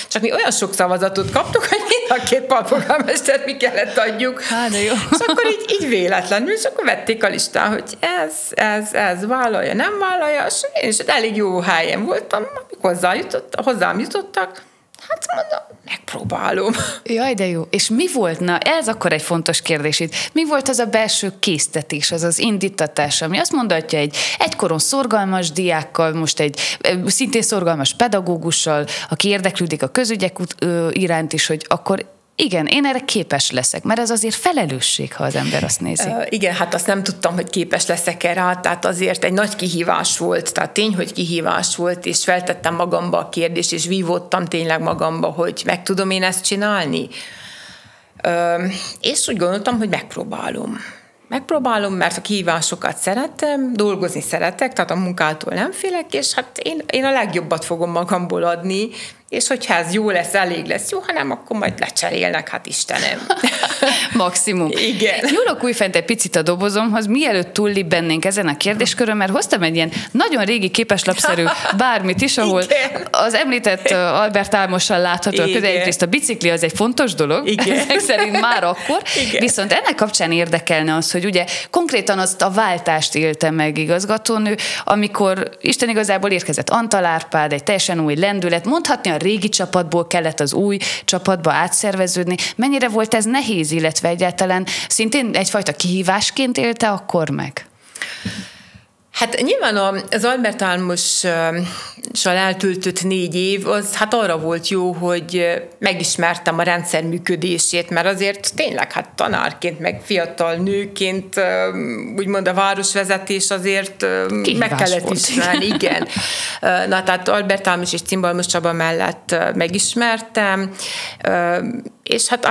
csak mi olyan sok szavazatot kaptuk, hogy mind a két alpolgármestert mi kellett adjuk.
Hát, de jó.
És akkor így, így véletlenül, és akkor vették a listán, hogy ez, ez, ez vállalja, nem vállalja, és én is elég jó helyen voltam, amikor jutott, hozzám jutottak, Hát mondom, megpróbálom.
Jaj, de jó. És mi volt, na ez akkor egy fontos kérdés itt, mi volt az a belső késztetés, az az indítatás, ami azt mondatja egy egykoron szorgalmas diákkal, most egy szintén szorgalmas pedagógussal, aki érdeklődik a közügyek iránt is, hogy akkor igen, én erre képes leszek, mert ez azért felelősség, ha az ember azt nézi. Uh,
igen, hát azt nem tudtam, hogy képes leszek erre, hát, tehát azért egy nagy kihívás volt, tehát tény, hogy kihívás volt, és feltettem magamba a kérdést, és vívottam tényleg magamba, hogy meg tudom én ezt csinálni. Uh, és úgy gondoltam, hogy megpróbálom. Megpróbálom, mert a kihívásokat szeretem, dolgozni szeretek, tehát a munkától nem félek, és hát én, én a legjobbat fogom magamból adni, és hogyha ez jó lesz, elég lesz, jó, ha nem, akkor majd lecserélnek, hát Istenem.
Maximum.
Igen.
Nyúlok újfent egy picit a dobozomhoz, mielőtt túllibbennénk ezen a kérdéskörön, mert hoztam egy ilyen nagyon régi képeslapszerű bármit is, ahol Igen. az említett Albert Álmossal látható Igen. a közelítést, a bicikli az egy fontos dolog, Igen. ezek szerint már akkor, Igen. viszont ennek kapcsán érdekelne az, hogy ugye konkrétan azt a váltást élte meg igazgatónő, amikor Isten igazából érkezett Antal Árpád, egy teljesen új lendület, mondhatni a régi csapatból kellett az új csapatba átszerveződni. Mennyire volt ez nehéz, illetve egyáltalán szintén egyfajta kihívásként élte akkor meg?
Hát nyilván az Albert Álmossal eltöltött négy év, az hát arra volt jó, hogy megismertem a rendszer működését, mert azért tényleg hát tanárként, meg fiatal nőként, úgymond a városvezetés azért Kihívás meg kellett volt. ismerni, igen. Na tehát Albert Álmos és Cimbalmos Csaba mellett megismertem, és hát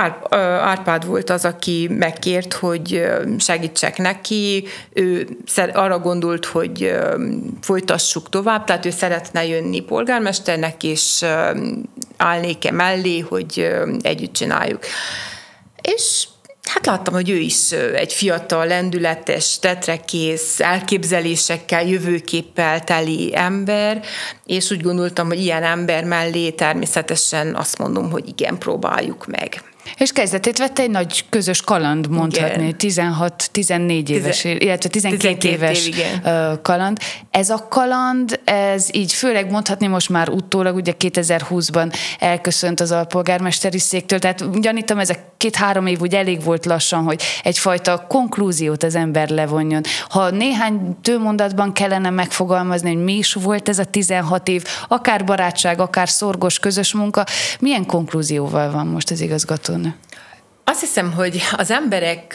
Árpád volt az, aki megkért, hogy segítsek neki. Ő arra gondolt, hogy folytassuk tovább, tehát ő szeretne jönni polgármesternek, és állnék-e mellé, hogy együtt csináljuk. És Hát láttam, hogy ő is egy fiatal, lendületes, tetrekész, elképzelésekkel, jövőképpel teli ember, és úgy gondoltam, hogy ilyen ember mellé természetesen azt mondom, hogy igen, próbáljuk meg.
És kezdetét vette egy nagy közös kaland, mondhatni, 16-14 éves, illetve 12, 12 éves év, igen. kaland. Ez a kaland, ez így főleg mondhatni most már utólag, ugye 2020-ban elköszönt az alpolgármesteri széktől, tehát gyanítom, ezek két-három év úgy elég volt lassan, hogy egyfajta konklúziót az ember levonjon. Ha néhány tőmondatban kellene megfogalmazni, hogy mi is volt ez a 16 év, akár barátság, akár szorgos közös munka, milyen konklúzióval van most az igazgató? Volna?
Azt hiszem, hogy az emberek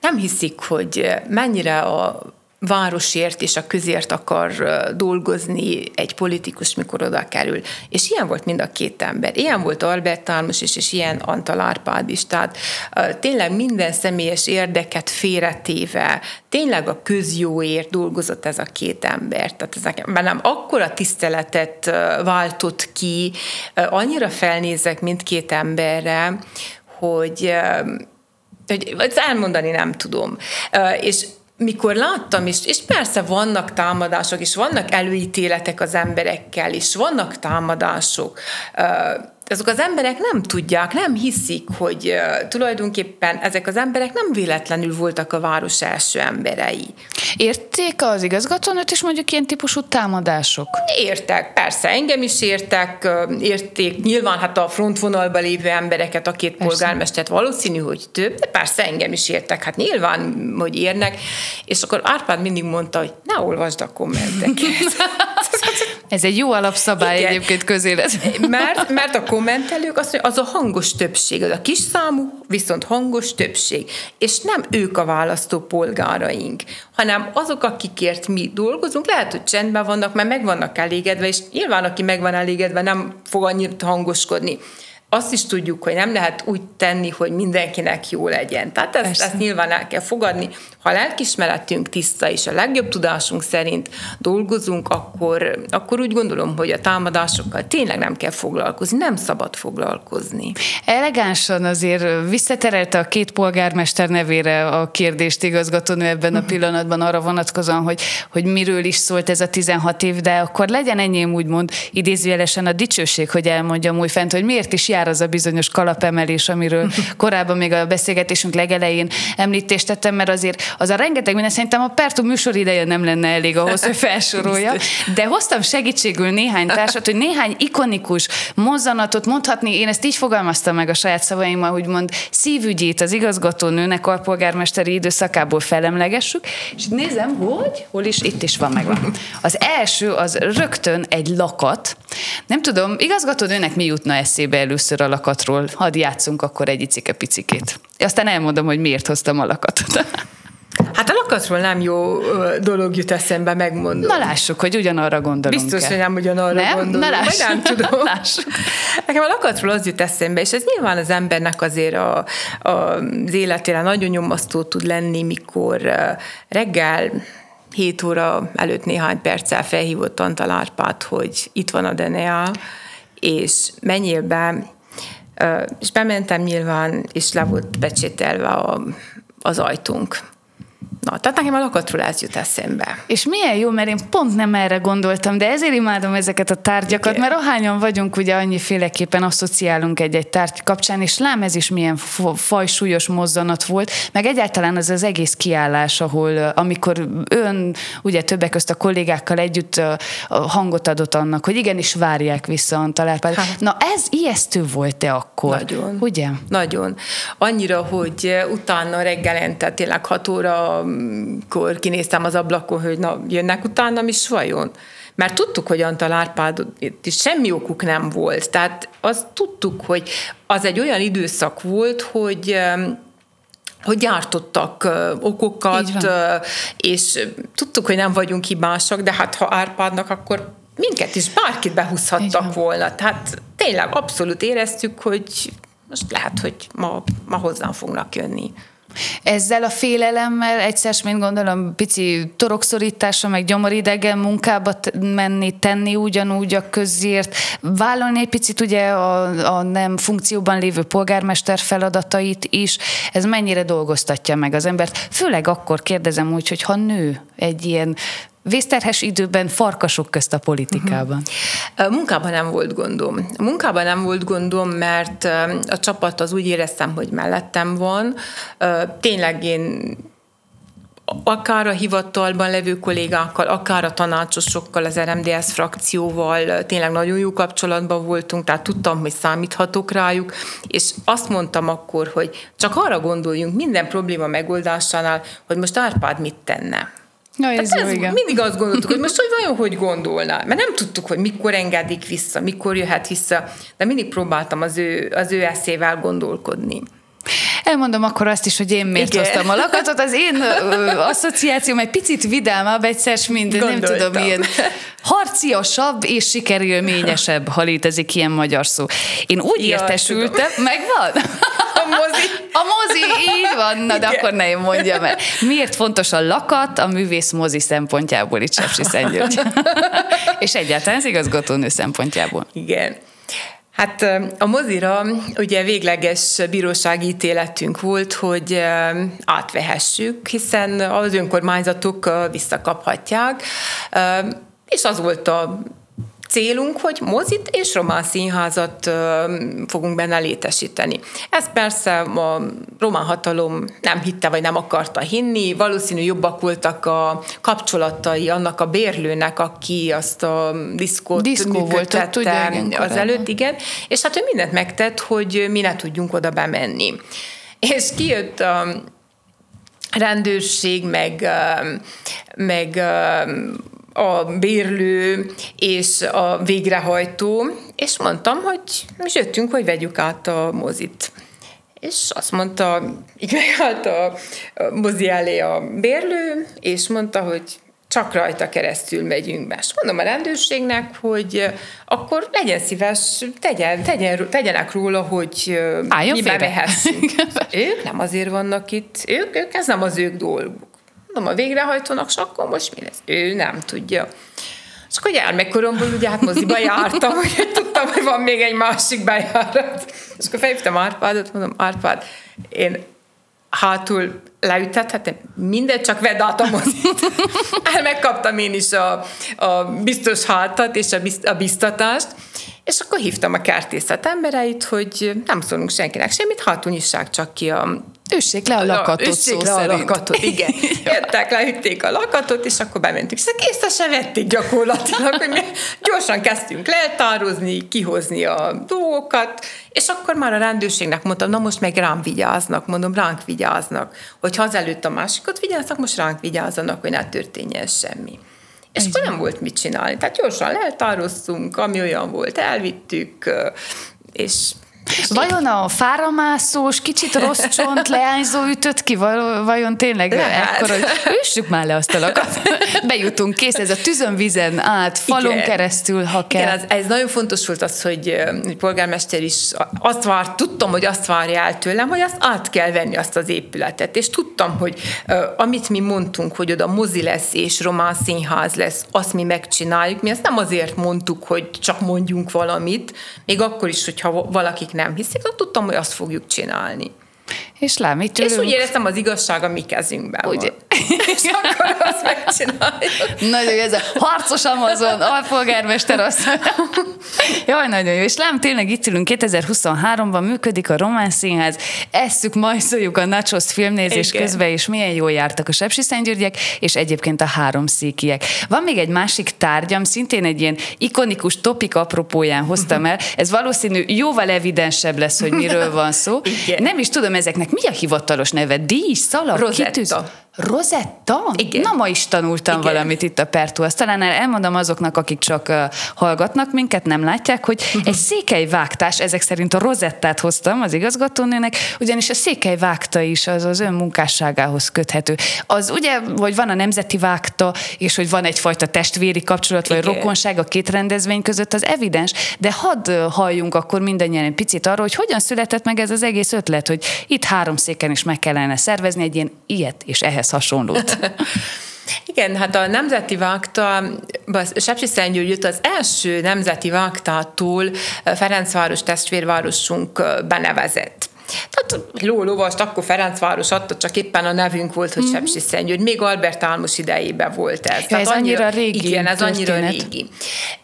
nem hiszik, hogy mennyire a városért és a közért akar dolgozni egy politikus, mikor oda kerül. És ilyen volt mind a két ember. Ilyen volt Albert Talmos is, és ilyen Antal Árpád is. Tehát tényleg minden személyes érdeket félretéve, tényleg a közjóért dolgozott ez a két ember. Tehát ezek, mert nem akkora tiszteletet váltott ki, annyira felnézek mindkét emberre, hogy hogy elmondani nem tudom. És mikor láttam, és, és persze vannak támadások, és vannak előítéletek az emberekkel, és vannak támadások, azok az emberek nem tudják, nem hiszik, hogy uh, tulajdonképpen ezek az emberek nem véletlenül voltak a város első emberei.
Érték az igazgatónőt is mondjuk ilyen típusú támadások?
Értek, persze, engem is értek, érték nyilván hát a frontvonalban lévő embereket, a két persze. polgármestert valószínű, hogy több, de persze engem is értek, hát nyilván, hogy érnek, és akkor Árpád mindig mondta, hogy ne olvasd a kommenteket.
Ez egy jó alapszabály Igen. egyébként közélet.
Mert, mert a kommentelők azt mondja, az a hangos többség, az a kis számú, viszont hangos többség. És nem ők a választó polgáraink, hanem azok, akikért mi dolgozunk, lehet, hogy csendben vannak, mert meg vannak elégedve, és nyilván, aki meg van elégedve, nem fog annyit hangoskodni azt is tudjuk, hogy nem lehet úgy tenni, hogy mindenkinek jó legyen. Tehát ezt, ezt nyilván el kell fogadni. Ha a lelkismeretünk tiszta és a legjobb tudásunk szerint dolgozunk, akkor, akkor úgy gondolom, hogy a támadásokkal tényleg nem kell foglalkozni, nem szabad foglalkozni.
Elegánsan azért visszaterelte a két polgármester nevére a kérdést igazgatónő ebben a pillanatban arra vonatkozóan, hogy, hogy miről is szólt ez a 16 év, de akkor legyen enyém úgymond idézőjelesen a dicsőség, hogy elmondjam újfent, hogy miért is jár az a bizonyos kalapemelés, amiről korábban még a beszélgetésünk legelején említést tettem, mert azért az a rengeteg minden szerintem a Pertu műsor ideje nem lenne elég ahhoz, hogy felsorolja, de hoztam segítségül néhány társat, hogy néhány ikonikus mozzanatot mondhatni, én ezt így fogalmaztam meg a saját szavaimmal, hogy mond szívügyét az igazgatónőnek a polgármesteri időszakából felemlegessük, és itt nézem, hogy hol is, itt is van megvan. Az első az rögtön egy lakat. Nem tudom, igazgatónőnek mi jutna eszébe először a lakatról? Hadd játszunk akkor egy icike-picikét. Aztán elmondom, hogy miért hoztam a lakatot.
Hát a lakatról nem jó dolog jut eszembe, megmondom.
Na lássuk, hogy ugyanarra gondolunk
Biztos, hogy nem ugyanarra nem? gondolunk. Na lássuk. nem tudom. lássuk. Nekem a lakatról az jut eszembe, és ez nyilván az embernek azért a, a, az életére nagyon nyomasztó tud lenni, mikor reggel 7 óra előtt néhány perccel felhívott Antal Árpát, hogy itt van a DNA, és menjél be, és bementem nyilván, és le volt becsételve a, az ajtunk. Na, tehát nekem a lakatról ez jut eszembe.
És milyen jó, mert én pont nem erre gondoltam, de ezért imádom ezeket a tárgyakat, Igen. mert ahányan vagyunk, ugye annyiféleképpen asszociálunk egy-egy tárgy kapcsán, és lám ez is milyen fajsúlyos mozzanat volt, meg egyáltalán az az egész kiállás, ahol amikor ön, ugye többek közt a kollégákkal együtt hangot adott annak, hogy igenis várják vissza Antal Árpád. Hát. Na ez ijesztő volt-e akkor?
Nagyon.
Ugye?
Nagyon. Annyira, hogy utána reggelente tényleg 6 óra amikor kinéztem az ablakon, hogy na, jönnek utánam is vajon? Mert tudtuk, hogy Antal Árpád is semmi okuk nem volt. Tehát azt tudtuk, hogy az egy olyan időszak volt, hogy hogy gyártottak okokat, és tudtuk, hogy nem vagyunk hibásak, de hát ha Árpádnak, akkor minket is bárkit behúzhattak volna. Tehát tényleg abszolút éreztük, hogy most lehet, hogy ma, ma hozzám fognak jönni.
Ezzel a félelemmel egyszer, mint gondolom, pici torokszorítása, meg gyomoridegen munkába menni, tenni ugyanúgy a közért, vállalni egy picit ugye a, a nem funkcióban lévő polgármester feladatait is, ez mennyire dolgoztatja meg az embert? Főleg akkor kérdezem úgy, hogy ha nő egy ilyen vészterhes időben farkasok közt a politikában?
Uh-huh. Munkában nem volt gondom. Munkában nem volt gondom, mert a csapat az úgy éreztem, hogy mellettem van. Tényleg én akár a hivatalban levő kollégákkal, akár a tanácsosokkal, az RMDS frakcióval tényleg nagyon jó kapcsolatban voltunk, tehát tudtam, hogy számíthatok rájuk, és azt mondtam akkor, hogy csak arra gondoljunk minden probléma megoldásánál, hogy most Árpád mit tenne.
Na, ez, jó, ez igen.
Mindig azt gondoltuk, hogy most hogy vajon hogy gondolná, mert nem tudtuk, hogy mikor engedik vissza, mikor jöhet vissza, de mindig próbáltam az ő, az ő eszével gondolkodni.
Elmondom akkor azt is, hogy én miért Igen. hoztam a lakatot. Az én ö, asszociációm egy picit vidámabb egyszer, mint Gondoltam. nem tudom, milyen harciasabb és sikerülményesebb, ha létezik ilyen magyar szó. Én úgy ja, értesültem, megvan?
A mozi.
A mozi, így van, na de akkor ne én mondjam el. Miért fontos a lakat a művész mozi szempontjából itt Sepsi És egyáltalán az igazgatónő szempontjából.
Igen. Hát a mozira ugye végleges bírósági ítéletünk volt, hogy átvehessük, hiszen az önkormányzatok visszakaphatják, és az volt a célunk, hogy mozit és román színházat fogunk benne létesíteni. Ez persze a román hatalom nem hitte, vagy nem akarta hinni, valószínű jobbak voltak a kapcsolatai annak a bérlőnek, aki azt a diszkót
Diszkó volt ott, ugye,
igen, az előtt, igen, és hát ő mindent megtett, hogy mi ne tudjunk oda bemenni. És kijött a rendőrség, meg, meg a bérlő és a végrehajtó, és mondtam, hogy mi jöttünk, hogy vegyük át a mozit. És azt mondta, így megállt a mozi elé a bérlő, és mondta, hogy csak rajta keresztül megyünk be. És mondom a rendőrségnek, hogy akkor legyen szíves, tegyen, tegyen, tegyenek róla, hogy
Álljon
mi
félre.
ők nem azért vannak itt, ők, ők, ez nem az ők dolguk mondom, a végrehajtónak, és akkor most mi lesz? Ő nem tudja. És akkor gyermekkoromból ugye hát moziba jártam, hogy tudtam, hogy van még egy másik bejárat. És akkor felhívtam Árpádot, mondom, Árpád, én hátul leütethetem, mindegy, csak vedd át a mozit. El megkaptam én is a, a biztos hátat és a, bizt, a biztatást, és akkor hívtam a kertészet embereit, hogy nem szólunk senkinek semmit, hátul nyissák csak ki a
Üssék le a lakatot
Üssék
szó
le a lakatot, igen. Jöttek, leütték a lakatot, és akkor bementünk. És készre se vették gyakorlatilag, hogy mi gyorsan kezdtünk leltározni, kihozni a dolgokat, és akkor már a rendőrségnek mondtam, na most meg rám vigyáznak, mondom, ránk vigyáznak. Hogyha azelőtt a másikat vigyáznak, most ránk vigyázzanak, hogy ne történjen semmi. És akkor nem volt mit csinálni. Tehát gyorsan leltároztunk, ami olyan volt, elvittük, és
Vajon a fáramászós, kicsit rossz csont, leányzó ütött ki? Vajon tényleg
Lehet.
ekkor, hogy üssük már le azt a lakat? Bejutunk, kész, ez a tűzön, vizen át, falon
Igen.
keresztül, ha kell.
Igen, ez, ez nagyon fontos volt az, hogy ö, egy polgármester is azt vár, tudtam, hogy azt várja el tőlem, hogy azt át kell venni azt az épületet, és tudtam, hogy amit mi mondtunk, hogy oda mozi lesz és román színház lesz, azt mi megcsináljuk. Mi ezt nem azért mondtuk, hogy csak mondjunk valamit, még akkor is, hogyha valakik nem hiszik, de tudtam, hogy azt fogjuk csinálni.
És lám, itt
És úgy éreztem, az igazság a mi kezünkben
Ugye?
van. és akkor azt megcsináljuk.
Nagyon jó, ez a harcos Amazon, alpolgármester mondja. Jaj, nagyon jó. És lám, tényleg itt ülünk, 2023-ban működik a Román Színház, esszük, majszoljuk a nachos filmnézés
Igen.
közben, és milyen jól jártak a sepsi Szentgyörgyek, és egyébként a három székiek. Van még egy másik tárgyam, szintén egy ilyen ikonikus topik apropóján hoztam el. Ez valószínű jóval evidensebb lesz, hogy miről van szó.
Igen.
Nem is tudom ezeknek mi a hivatalos neve? Díj, szalag,
Rosetta.
kitűz? Rosetta?
Igen.
Na, ma is tanultam
Igen.
valamit itt a Pertú. Azt talán elmondom azoknak, akik csak uh, hallgatnak minket, nem látják, hogy egy székely vágtás, ezek szerint a rozettát hoztam az igazgatónőnek, ugyanis a székely vágta is az az ön munkásságához köthető. Az ugye, hogy van a nemzeti vágta, és hogy van egyfajta testvéri kapcsolat, vagy
Igen.
rokonság a két rendezvény között, az evidens, de hadd halljunk akkor mindannyian egy picit arról, hogy hogyan született meg ez az egész ötlet, hogy itt három széken is meg kellene szervezni egy ilyen ilyet és ehhez hasonlót.
Igen, hát a Nemzeti Vágta, Sepsi Szentgyörgyöt az első Nemzeti Vágtától Ferencváros testvérvárosunk benevezett. Tehát lólovast akkor Ferencváros adta, csak éppen a nevünk volt, hogy mm-hmm. Sepsi Szentgyörgy. Még Albert Álmos idejében volt ez.
Ja, ez annyira régi
Igen, ez annyira
történet.
régi.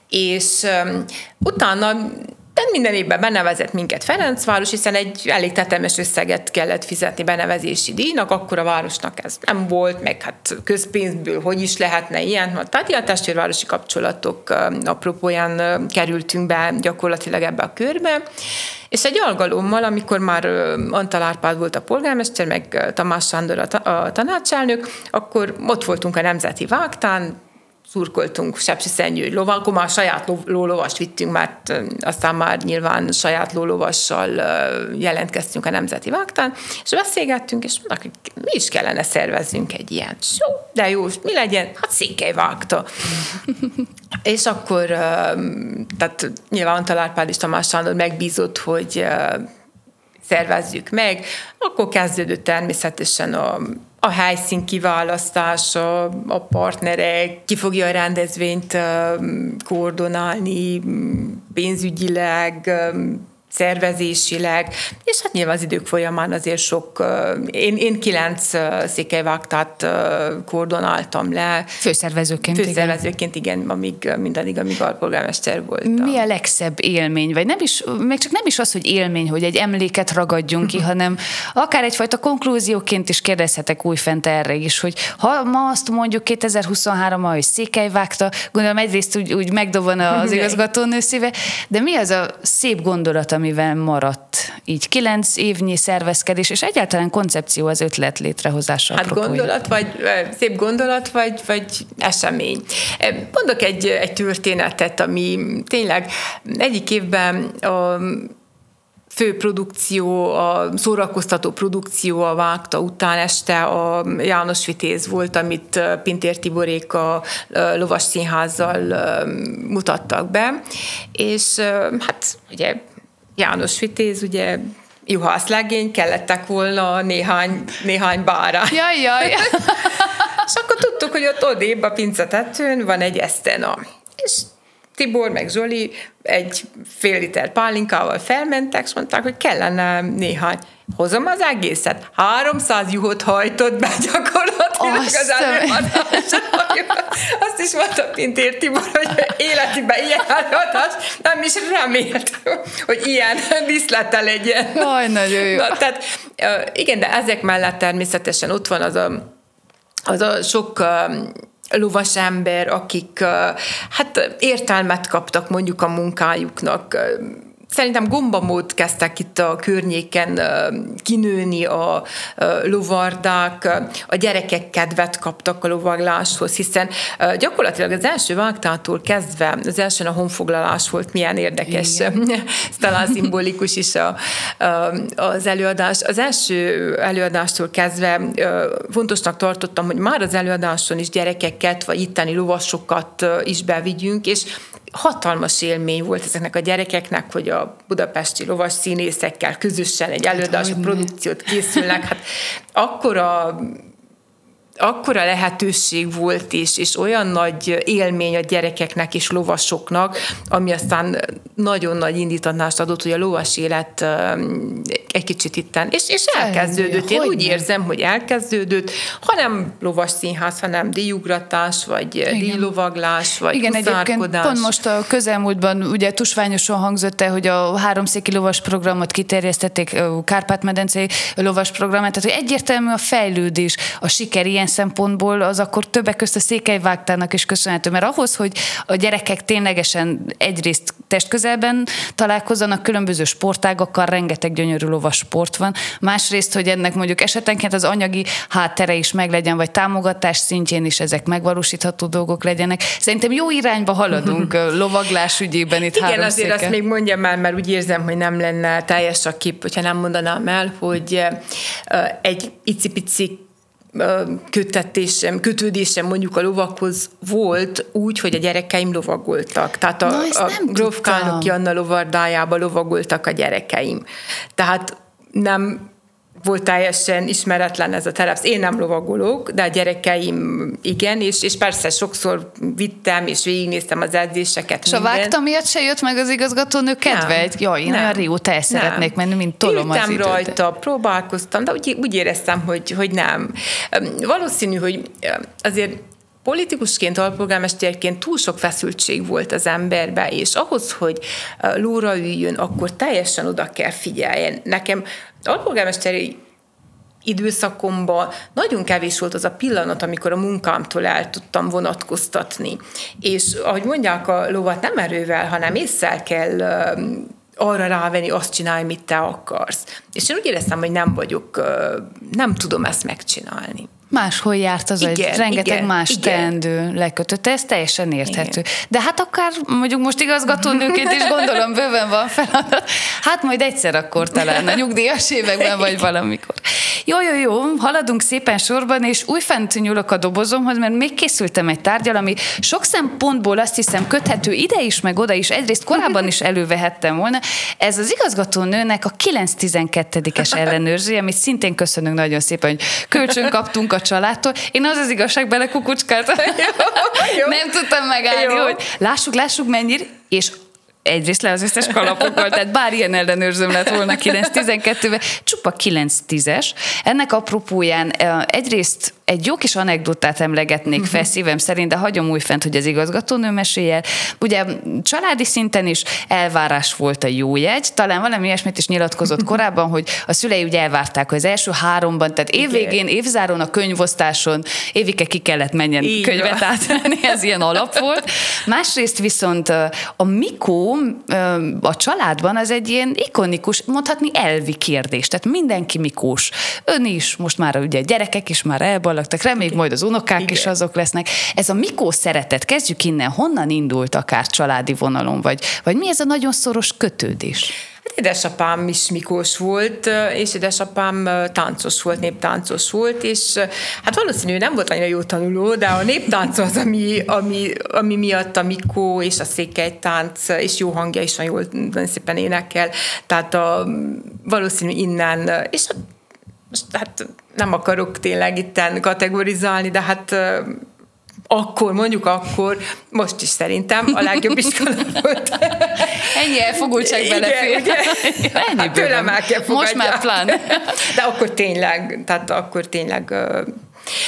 És um, utána de minden évben benevezett minket Ferencváros, hiszen egy elég tetemes összeget kellett fizetni benevezési díjnak, akkor a városnak ez nem volt, meg hát közpénzből hogy is lehetne ilyen. Tehát ilyen testvérvárosi kapcsolatok apropóján kerültünk be gyakorlatilag ebbe a körbe. És egy alkalommal, amikor már Antal Árpád volt a polgármester, meg Tamás Sándor a tanácselnök, akkor ott voltunk a Nemzeti Vágtán, szurkoltunk Sepsi Szentgyörgy loval, akkor már saját ló- lólovast vittünk, mert aztán már nyilván saját lólovassal jelentkeztünk a Nemzeti Vágtán, és beszélgettünk, és mondnak, hogy mi is kellene szervezzünk egy ilyen. Jó, de jó, mi legyen? Hát Székely Vágta. És akkor, tehát nyilván Antal Árpád és Tamás Sándor megbízott, hogy szervezzük meg. Akkor kezdődött természetesen a a helyszín kiválasztása, a partnerek, ki fogja a rendezvényt koordinálni pénzügyileg, szervezésileg, és hát nyilván az idők folyamán azért sok, én, én kilenc székelyvágtát koordonáltam le.
Főszervezőként,
Főszervezőként, igen, igen amíg, mindaddig, amíg alpolgármester voltam.
Mi a legszebb élmény, vagy nem is, még csak nem is az, hogy élmény, hogy egy emléket ragadjunk ki, hanem akár egyfajta konklúzióként is kérdezhetek újfent erre is, hogy ha ma azt mondjuk 2023-ban, hogy Székely vágta, gondolom egyrészt úgy, úgy megdoban az igazgatónő szíve, de mi az a szép gondolat, amivel maradt így kilenc évnyi szervezkedés, és egyáltalán koncepció az ötlet létrehozása.
Hát gondolat, vagy szép gondolat, vagy, vagy esemény. Mondok egy, egy történetet, ami tényleg egyik évben a fő produkció, a szórakoztató produkció a Vágta után este a János Vitéz volt, amit Pintér Tiborék a Lovas Színházzal mutattak be, és hát ugye János Vitéz, ugye juhászlegény, kellettek volna néhány, néhány bárány.
Jaj, jaj.
és akkor tudtuk, hogy ott odébb a pincetetőn van egy esztena. És Tibor meg Zsoli egy fél liter pálinkával felmentek, és mondták, hogy kellene néhány. Hozom az egészet. 300 juhot hajtott be gyakorlatilag Azt az előadás. Azt is mondta Pintér Tibor, hogy életében ilyen előadás nem is remélt, hogy ilyen díszlete legyen.
Jaj, nagyon jó. Na,
tehát, igen, de ezek mellett természetesen ott van az a, az a sok lovas ember, akik hát értelmet kaptak mondjuk a munkájuknak, Szerintem gombamód kezdtek itt a környéken kinőni a lovardák, a gyerekek kedvet kaptak a lovagláshoz, hiszen gyakorlatilag az első vágtától kezdve, az első a honfoglalás volt, milyen érdekes, ez talán szimbolikus is a, az előadás. Az első előadástól kezdve fontosnak tartottam, hogy már az előadáson is gyerekeket, vagy itteni lovasokat is bevigyünk, és hatalmas élmény volt ezeknek a gyerekeknek, hogy a budapesti lovas színészekkel közösen egy hát előadási produkciót készülnek. Hát akkora akkora lehetőség volt is, és olyan nagy élmény a gyerekeknek és lovasoknak, ami aztán nagyon nagy indítanást adott, hogy a lovas élet egy kicsit itten, és, és elkezdődött. Én úgy érzem, hogy elkezdődött, hanem lovas színház, hanem díjugratás, vagy Igen. díjlovaglás, vagy Igen, egyébként
pont most a közelmúltban ugye tusványosan hangzott el, hogy a háromszéki lovas programot kiterjesztették, Kárpát-medencei lovas programát, tehát hogy egyértelmű a fejlődés, a siker ilyen szempontból az akkor többek között a székelyvágtának is köszönhető, mert ahhoz, hogy a gyerekek ténylegesen egyrészt testközelben találkozzanak különböző sportágakkal, rengeteg gyönyörű lovas sport van, másrészt, hogy ennek mondjuk esetenként az anyagi háttere is meglegyen, vagy támogatás szintjén is ezek megvalósítható dolgok legyenek. Szerintem jó irányba haladunk lovaglás ügyében itt
Igen, azért széke. azt még mondjam el, mert úgy érzem, hogy nem lenne teljes a kép, hogyha nem mondanám el, hogy egy icipici kötetésem, kötődésem mondjuk a lovakhoz volt úgy, hogy a gyerekeim lovagoltak. Tehát a, Na, a Gróf Kálnoki Anna lovardájába lovagoltak a gyerekeim. Tehát nem volt teljesen ismeretlen ez a terep. Én nem lovagolok, de a gyerekeim igen, és, és persze sokszor vittem, és végignéztem az edzéseket.
És a vágta miatt se jött meg az igazgatónő kedve? Nem, Jaj, én nem, olyan régóta el szeretnék menni, mint tolom
Ültem az időt. rajta, próbálkoztam, de úgy, úgy éreztem, hogy, hogy nem. Valószínű, hogy azért politikusként, alpolgármesterként túl sok feszültség volt az emberbe, és ahhoz, hogy lóra üljön, akkor teljesen oda kell figyeljen. Nekem alpolgármesteri időszakomban nagyon kevés volt az a pillanat, amikor a munkámtól el tudtam vonatkoztatni. És ahogy mondják, a lovat nem erővel, hanem észszel kell arra rávenni, azt csinálj, mit te akarsz. És én úgy éreztem, hogy nem vagyok, nem tudom ezt megcsinálni.
Máshol járt az, igen, hogy rengeteg igen, más igen. teendő lekötött, ez teljesen érthető. Igen. De hát akár mondjuk most igazgatónőként is gondolom, bőven van feladat. Hát majd egyszer akkor talán a nyugdíjas években, vagy valamikor. jó, jó, jó, haladunk szépen sorban, és újfent nyúlok a dobozomhoz, mert még készültem egy tárgyal, ami sok szempontból azt hiszem köthető ide is, meg oda is. Egyrészt korábban is elővehettem volna. Ez az igazgatónőnek a 9-12-es ellenőrzője, amit szintén köszönünk nagyon szépen, hogy kölcsön kaptunk a családtól. Én az az igazság bele kukucskáltam. Nem tudtam megállni, Jó. hogy lássuk, lássuk mennyire, és egyrészt le az összes kalapokkal, tehát bár ilyen ellenőrzőm lett volna 9-12-ben, csupa 9-10-es. Ennek apropóján egyrészt egy jó kis anekdotát emlegetnék fel szívem szerint, de hagyom új fent, hogy az igazgatónő mesélje. Ugye családi szinten is elvárás volt a jó jegy, talán valami ilyesmit is nyilatkozott korábban, hogy a szülei ugye elvárták, hogy az első háromban, tehát évvégén, évzáron a könyvosztáson évike ki kellett menjen Igen. könyvet átvenni, ez ilyen alap volt. Másrészt viszont a Mikó a családban az egy ilyen ikonikus, mondhatni elvi kérdés. Tehát mindenki Mikós. Ön is, most már ugye gyerekek is már elballagtak, reméljük majd az unokák Igen. is azok lesznek. Ez a Mikó szeretet, kezdjük innen, honnan indult akár családi vonalon, vagy, vagy mi ez a nagyon szoros kötődés?
Hát édesapám is Mikós volt, és édesapám táncos volt, néptáncos volt, és hát valószínű nem volt annyira jó tanuló, de a néptánc az, ami, ami, ami miatt a Mikó és a székely tánc, és jó hangja is van, jól nagyon szépen énekel, tehát a, valószínű innen, és most hát nem akarok tényleg itten kategorizálni, de hát akkor, mondjuk akkor, most is szerintem a legjobb iskola volt.
Ennyi elfogultság belefér.
Ennyi kell
Most már plán.
De akkor tényleg, tehát akkor tényleg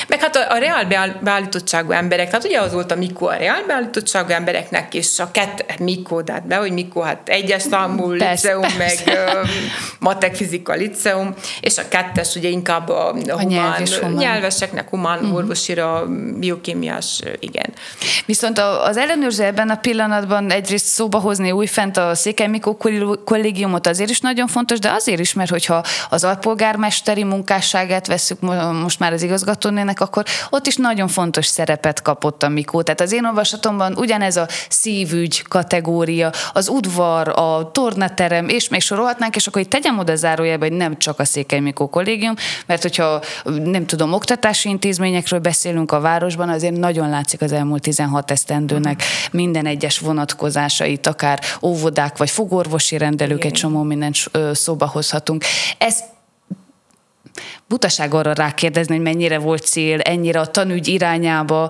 meg hát a, a reál beállítottságú emberek, tehát ugye az volt a Mikó a reál beállítottságú embereknek, és a kett, Mikó, de hát be, hogy Mikó, hát egyes számú liceum, meg uh, matek, fizika liceum, és a kettes ugye inkább a, a, a humán, humán. nyelveseknek, humán uh-huh. orvosira, biokémiás, igen.
Viszont az ellenőrző ebben a pillanatban egyrészt szóba hozni újfent a Székely Mikó kollégiumot azért is nagyon fontos, de azért is, mert hogyha az alpolgármesteri munkásságát veszük most már az igazgató igazgatónének, akkor ott is nagyon fontos szerepet kapott a Mikó. Tehát az én olvasatomban ugyanez a szívügy kategória, az udvar, a tornaterem, és még sorolhatnánk, és akkor itt tegyem oda zárójelbe, hogy nem csak a Székely Mikó kollégium, mert hogyha nem tudom, oktatási intézményekről beszélünk a városban, azért nagyon látszik az elmúlt 16 esztendőnek minden egyes vonatkozásait, akár óvodák vagy fogorvosi rendelők, egy csomó mindent szóba hozhatunk. Ez butaság arra rákérdezni, hogy mennyire volt cél ennyire a tanügy irányába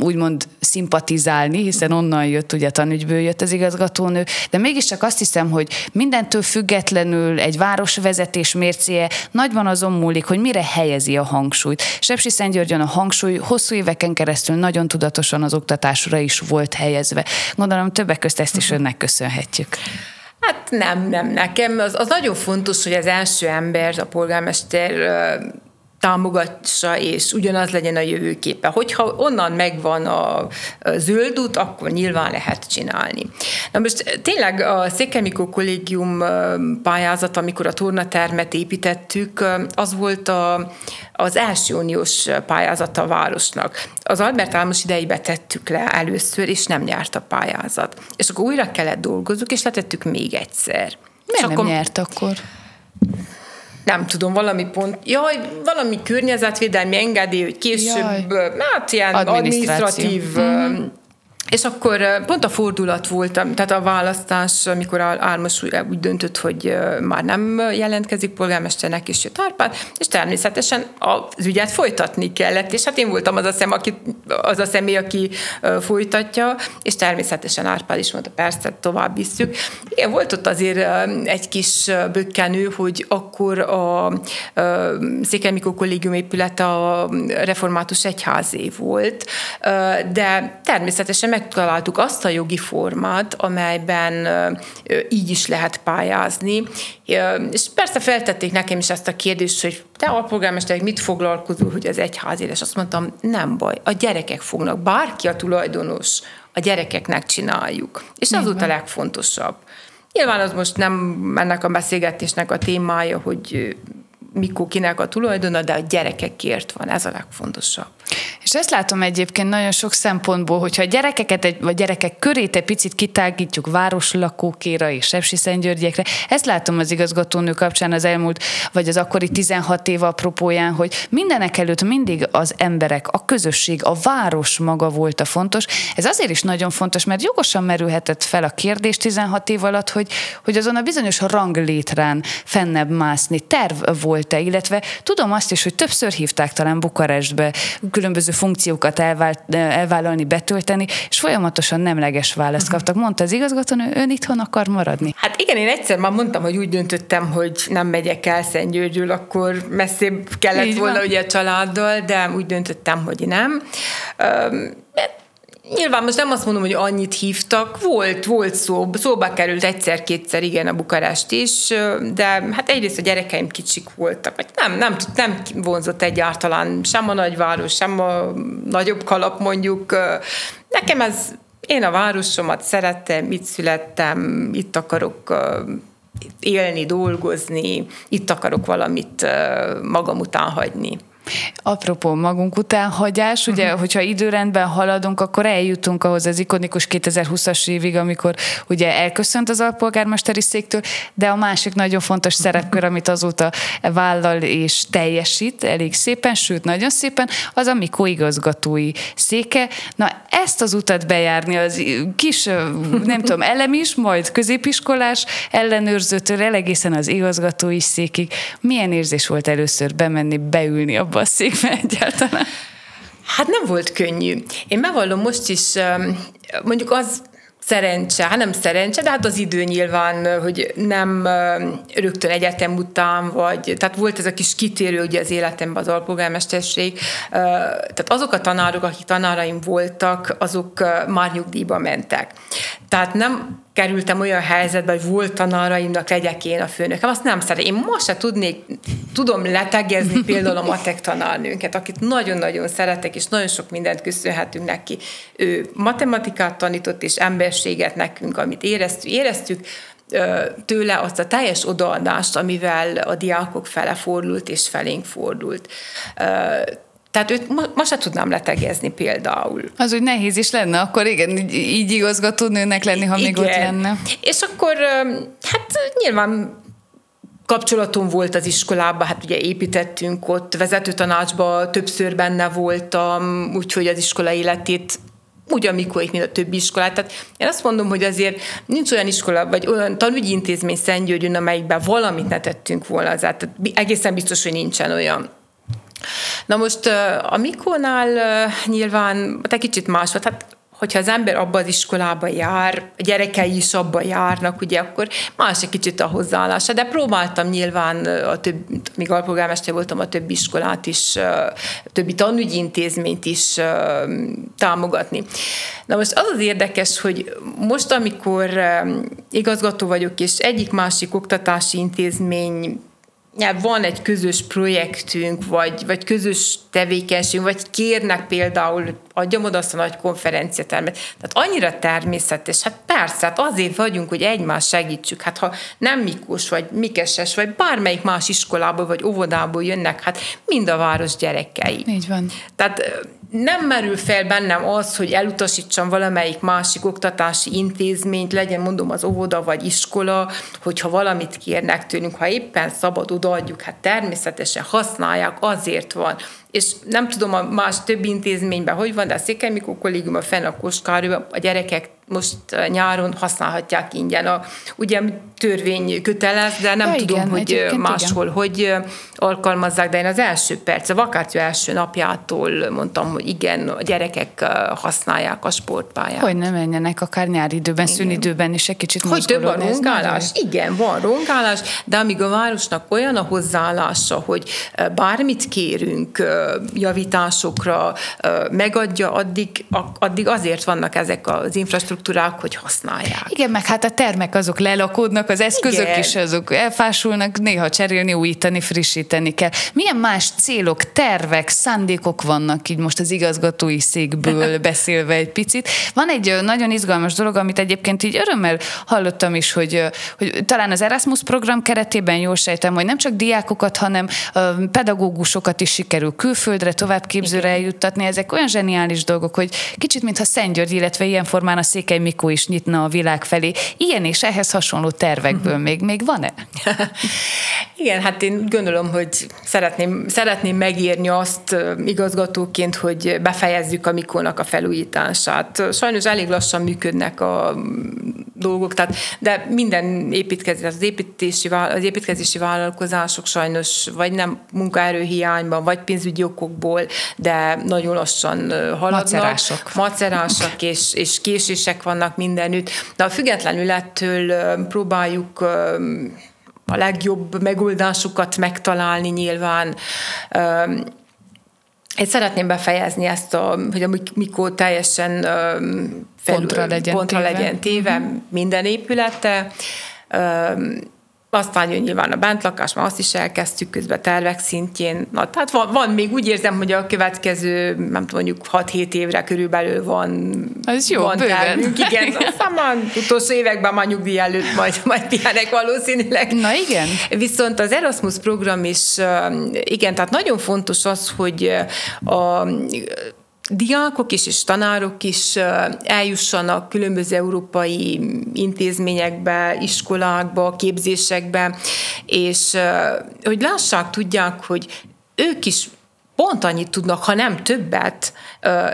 úgymond szimpatizálni, hiszen onnan jött, ugye a tanügyből jött az igazgatónő, de mégiscsak azt hiszem, hogy mindentől függetlenül egy városvezetés mércéje nagyban azon múlik, hogy mire helyezi a hangsúlyt. Sepsi Szentgyörgyön a hangsúly hosszú éveken keresztül nagyon tudatosan az oktatásra is volt helyezve. Gondolom többek közt ezt is önnek köszönhetjük.
Hát nem, nem nekem. Az, az nagyon fontos, hogy az első ember, a polgármester támogassa, és ugyanaz legyen a jövőképe. Hogyha onnan megvan a zöld út, akkor nyilván lehet csinálni. Na most tényleg a Székemikó kollégium pályázat, amikor a tornatermet építettük, az volt a, az első uniós pályázata a városnak. Az Albert Álmos idejébe tettük le először, és nem nyert a pályázat. És akkor újra kellett dolgozzuk, és letettük még egyszer.
Miért nem akkor, nyert akkor?
Nem tudom, valami pont, jaj, valami környezetvédelmi engedély, hogy később, jaj. hát ilyen administratív mm-hmm és akkor pont a fordulat volt, tehát a választás, amikor Álmos úgy döntött, hogy már nem jelentkezik polgármesternek, és jött Árpád, és természetesen az ügyet folytatni kellett, és hát én voltam az a, szem, aki, az a személy, aki folytatja, és természetesen Árpád is mondta, persze, tovább visszük. Igen, volt ott azért egy kis bökkenő, hogy akkor a Székely Mikó kollégium épülete a református egyházé volt, de természetesen megtaláltuk azt a jogi formát, amelyben így is lehet pályázni. És persze feltették nekem is ezt a kérdést, hogy te alpolgármester, mit foglalkozol, hogy az egyház és azt mondtam, nem baj, a gyerekek fognak, bárki a tulajdonos, a gyerekeknek csináljuk. És az volt a legfontosabb. Nyilván az most nem ennek a beszélgetésnek a témája, hogy mikor kinek a tulajdona, de a gyerekekért van, ez a legfontosabb.
És ezt látom egyébként nagyon sok szempontból, hogyha a gyerekeket, vagy gyerekek körét egy picit kitágítjuk városlakókéra és Sepsi-Szentgyörgyekre, ezt látom az igazgatónő kapcsán az elmúlt, vagy az akkori 16 év apropóján, hogy mindenek előtt mindig az emberek, a közösség, a város maga volt a fontos. Ez azért is nagyon fontos, mert jogosan merülhetett fel a kérdés 16 év alatt, hogy, hogy azon a bizonyos ranglétrán fennebb mászni. Terv volt-e, illetve tudom azt is, hogy többször hívták talán Bukarestbe különböző funkciókat elvált, elvállalni, betölteni, és folyamatosan nemleges választ kaptak. Mondta az igazgatónő, ön itthon akar maradni?
Hát igen, én egyszer már mondtam, hogy úgy döntöttem, hogy nem megyek el Szentgyörgyről, akkor messzébb kellett Így volna van. ugye a családdal, de úgy döntöttem, hogy nem. Nyilván most nem azt mondom, hogy annyit hívtak, volt, volt szó, szóba került egyszer-kétszer, igen, a Bukarest is, de hát egyrészt a gyerekeim kicsik voltak, vagy nem, nem, nem vonzott egyáltalán sem a nagyváros, sem a nagyobb kalap mondjuk. Nekem ez, én a városomat szerettem, itt születtem, itt akarok élni, dolgozni, itt akarok valamit magam után hagyni.
Apropó magunk után hagyás, ugye, uh-huh. hogyha időrendben haladunk, akkor eljutunk ahhoz az ikonikus 2020-as évig, amikor ugye elköszönt az alpolgármesteri széktől, de a másik nagyon fontos szerepkör, amit azóta vállal és teljesít elég szépen, sőt nagyon szépen, az a Mikó igazgatói széke. Na ezt az utat bejárni, az kis, nem tudom, elem is, majd középiskolás ellenőrzőtől egészen az igazgatói székig. Milyen érzés volt először bemenni, beülni abba a székbe egyáltalán?
Hát nem volt könnyű. Én bevallom most is, mondjuk az szerencse, hát nem szerencse, de hát az idő nyilván, hogy nem rögtön egyetem után, vagy, tehát volt ez a kis kitérő ugye az életemben az alpolgármesterség, tehát azok a tanárok, akik tanáraim voltak, azok már nyugdíjba mentek. Tehát nem kerültem olyan helyzetbe, hogy volt tanáraimnak legyek én a főnökem, azt nem szeretem. Én most se tudnék, tudom letegezni például a matek tanárnőnket, akit nagyon-nagyon szeretek, és nagyon sok mindent köszönhetünk neki. Ő matematikát tanított, és emberséget nekünk, amit éreztük, éreztük tőle azt a teljes odaadást, amivel a diákok fele fordult és felénk fordult. Tehát őt ma, ma se tudnám letegezni például.
Az úgy nehéz is lenne, akkor igen, így, így igazgató nőnek lenni, ha igen. még ott lenne.
És akkor hát nyilván kapcsolatom volt az iskolában, hát ugye építettünk ott, vezetőtanácsban többször benne voltam, úgyhogy az iskola életét úgy, amikor mint a többi iskolát. Tehát én azt mondom, hogy azért nincs olyan iskola, vagy olyan tanügyi intézmény Szentgyörgyön, amelyikben valamit ne tettünk volna. Tehát egészen biztos, hogy nincsen olyan. Na most a Mikónál nyilván egy kicsit más volt. Hát hogyha az ember abba az iskolába jár, a gyerekei is abba járnak, ugye, akkor más egy kicsit a hozzáállása, de próbáltam nyilván, a több, míg alpolgármester voltam, a többi iskolát is, a többi tanügyi intézményt is támogatni. Na most az az érdekes, hogy most, amikor igazgató vagyok, és egyik-másik oktatási intézmény van egy közös projektünk, vagy, vagy közös tevékenység, vagy kérnek például, adjam oda azt a nagy konferenciatermet. Tehát annyira természetes, hát persze, hát azért vagyunk, hogy egymást segítsük. Hát ha nem Mikus, vagy Mikeses, vagy bármelyik más iskolából, vagy óvodából jönnek, hát mind a város gyerekei.
Így van.
Tehát nem merül fel bennem az, hogy elutasítsam valamelyik másik oktatási intézményt, legyen mondom az óvoda vagy iskola, hogyha valamit kérnek tőlünk, ha éppen szabad odaadjuk, hát természetesen használják, azért van és nem tudom a más több intézményben hogy van, de a Székely Mikó kollégium a fenn a Koskárőben a gyerekek most nyáron használhatják ingyen. A, ugye törvény kötelez, de nem ja, tudom, igen, hogy máshol igen. hogy alkalmazzák, de én az első perc, a vakáció első napjától mondtam, hogy igen, a gyerekek használják a sportpályát.
Hogy nem menjenek akár nyári időben, szünidőben is egy kicsit
Hogy több a rongálás? Igen, van rongálás, de amíg a városnak olyan a hozzáállása, hogy bármit kérünk, javításokra megadja, addig, addig azért vannak ezek az infrastruktúrák, infrastruktúrák, hogy használják.
Igen, meg hát a termek azok lelakódnak, az eszközök Igen. is azok elfásulnak, néha cserélni, újítani, frissíteni kell. Milyen más célok, tervek, szándékok vannak így most az igazgatói székből beszélve egy picit? Van egy nagyon izgalmas dolog, amit egyébként így örömmel hallottam is, hogy, hogy talán az Erasmus program keretében jól sejtem, hogy nem csak diákokat, hanem pedagógusokat is sikerül külföldre, továbbképzőre eljuttatni. Ezek olyan zseniális dolgok, hogy kicsit mintha Szentgyörgy, illetve ilyen formán a Székely Mikó is nyitna a világ felé. Ilyen és ehhez hasonló tervekből uh-huh. még, még van-e?
Igen, hát én gondolom, hogy szeretném, szeretném megírni azt igazgatóként, hogy befejezzük a Mikónak a felújítását. Sajnos elég lassan működnek a dolgok, tehát, de minden építkezés, az építési, az építkezési vállalkozások sajnos vagy nem munkaerőhiányban, vagy pénzügyi okokból, de nagyon lassan haladnak.
Macerások.
Macerások, és, és késések vannak mindenütt. De a függetlenül ettől próbáljuk a legjobb megoldásokat megtalálni nyilván. Én szeretném befejezni ezt, a, hogy a mikor teljesen
felül, pontra legyen
pontra téve, legyen téve uh-huh. minden épülete. Aztán jön nyilván a bentlakás, már azt is elkezdtük közben tervek szintjén. Na, tehát van, van, még úgy érzem, hogy a következő, nem tudom, mondjuk 6-7 évre körülbelül van
Ez jó,
van
bőven. tervünk.
Igen, aztán már utolsó években már nyugdíj előtt majd, majd pihenek valószínűleg.
Na igen.
Viszont az Erasmus program is, igen, tehát nagyon fontos az, hogy a diákok is és tanárok is eljussanak különböző európai intézményekbe, iskolákba, képzésekbe, és hogy lássák, tudják, hogy ők is pont annyit tudnak, ha nem többet,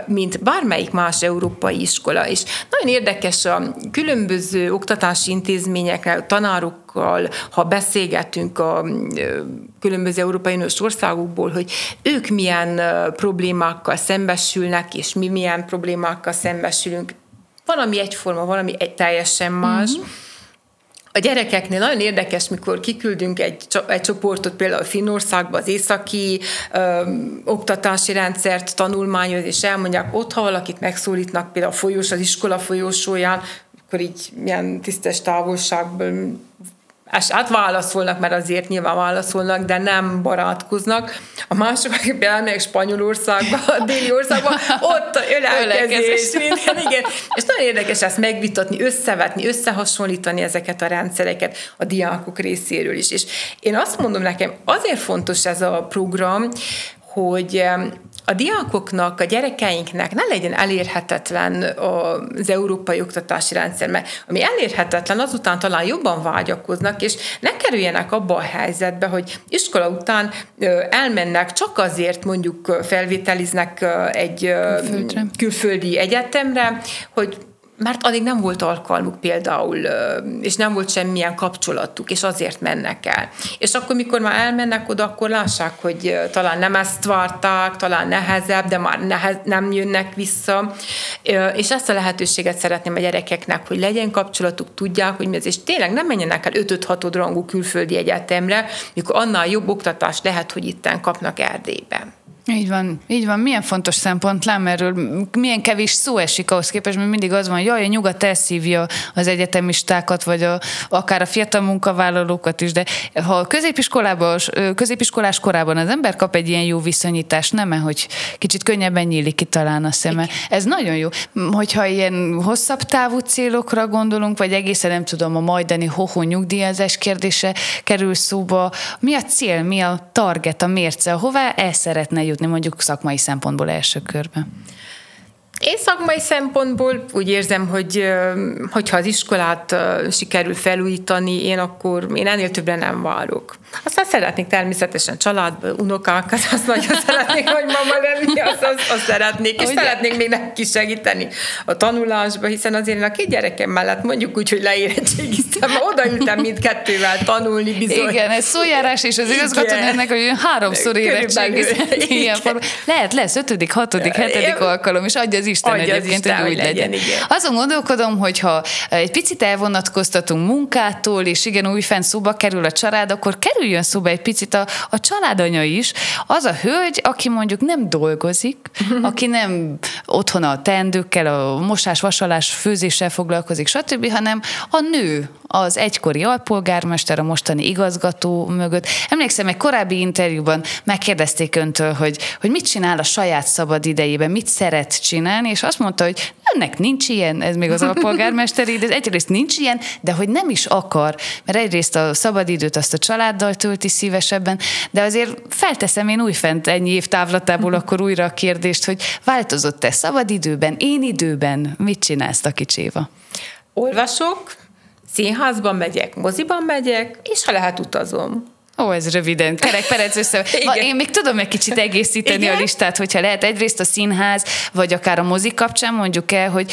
mint bármelyik más európai iskola. És nagyon érdekes a különböző oktatási intézményekkel, tanárokkal, ha beszélgetünk a különböző Európai Uniós országokból, hogy ők milyen problémákkal szembesülnek, és mi milyen problémákkal szembesülünk. Valami egyforma, valami egy teljesen más. Mm-hmm a gyerekeknél nagyon érdekes, mikor kiküldünk egy, egy csoportot például Finnországba, az északi ö, oktatási rendszert tanulmányozni, és elmondják, ott, ha valakit megszólítnak, például a folyós, az iskola folyósóján, akkor így milyen tisztes távolságból és hát válaszolnak, mert azért nyilván válaszolnak, de nem barátkoznak. A mások, akik például Spanyolországban, a déli országban, ott ölelkezés, minden, igen. És nagyon érdekes ezt megvitatni, összevetni, összehasonlítani ezeket a rendszereket a diákok részéről is. És én azt mondom nekem, azért fontos ez a program, hogy a diákoknak, a gyerekeinknek ne legyen elérhetetlen az európai oktatási rendszer, mert ami elérhetetlen, azután talán jobban vágyakoznak, és ne kerüljenek abba a helyzetbe, hogy iskola után elmennek csak azért mondjuk felvételiznek egy Külföldre. külföldi egyetemre, hogy mert addig nem volt alkalmuk például, és nem volt semmilyen kapcsolatuk, és azért mennek el. És akkor, mikor már elmennek oda, akkor lássák, hogy talán nem ezt várták, talán nehezebb, de már nehez, nem jönnek vissza. És ezt a lehetőséget szeretném a gyerekeknek, hogy legyen kapcsolatuk, tudják, hogy mi ez, és tényleg nem menjenek el 5-6 rangú külföldi egyetemre, mikor annál jobb oktatást lehet, hogy itten kapnak Erdélyben.
Így van, így van. Milyen fontos szempont lám erről, milyen kevés szó esik ahhoz képest, mert mindig az van, hogy jaj, a nyugat elszívja az egyetemistákat, vagy a, akár a fiatal munkavállalókat is, de ha a középiskolában, középiskolás korában az ember kap egy ilyen jó viszonyítást, nem hogy kicsit könnyebben nyílik ki talán a szeme. Ez nagyon jó. Hogyha ilyen hosszabb távú célokra gondolunk, vagy egészen nem tudom, a majdani hoho nyugdíjazás kérdése kerül szóba, mi a cél, mi a target, a mérce, hová el szeretne jutni mondjuk szakmai szempontból első körben?
Én szakmai szempontból úgy érzem, hogy hogyha az iskolát sikerül felújítani, én akkor én ennél többre nem várok. Aztán szeretnék természetesen családba, unokákat, azt nagyon szeretnék, hogy mama lenni, azt, azt, azt szeretnék, és Ugye? szeretnék még neki segíteni a tanulásba, hiszen azért én a két gyerekem mellett mondjuk úgy, hogy leérettségiztem, odaültem mindkettővel tanulni bizony.
Igen, ez szójárás, és az igazgató ennek, hogy háromszor érettségizett. Lehet, lesz ötödik, hatodik, hetedik alkalom, és adja az Isten
Adja
egyébként,
Isten,
hogy úgy
legyen,
legyen.
igen.
Azon gondolkodom, hogy ha egy picit elvonatkoztatunk munkától, és igen, újfent szóba kerül a család, akkor kerüljön szóba egy picit a, a családanya is. Az a hölgy, aki mondjuk nem dolgozik, aki nem otthon a teendőkkel, a mosás, vasalás, főzéssel foglalkozik, stb., hanem a nő, az egykori alpolgármester, a mostani igazgató mögött. Emlékszem, egy korábbi interjúban megkérdezték öntől, hogy, hogy mit csinál a saját szabad idejében, mit szeret csinálni, és azt mondta, hogy ennek nincs ilyen, ez még az alpolgármesteri, de egyrészt nincs ilyen, de hogy nem is akar, mert egyrészt a szabadidőt azt a családdal tölti szívesebben, de azért felteszem én újfent ennyi év távlatából akkor újra a kérdést, hogy változott-e szabadidőben, én időben, mit csinálsz, Takicséva?
Olvasok, színházban megyek, moziban megyek, és ha lehet utazom.
Ó, ez röviden. Kerek Perec össze.
Igen.
Én még tudom egy kicsit egészíteni
Igen?
a listát, hogyha lehet egyrészt a színház, vagy akár a mozik kapcsán mondjuk el, hogy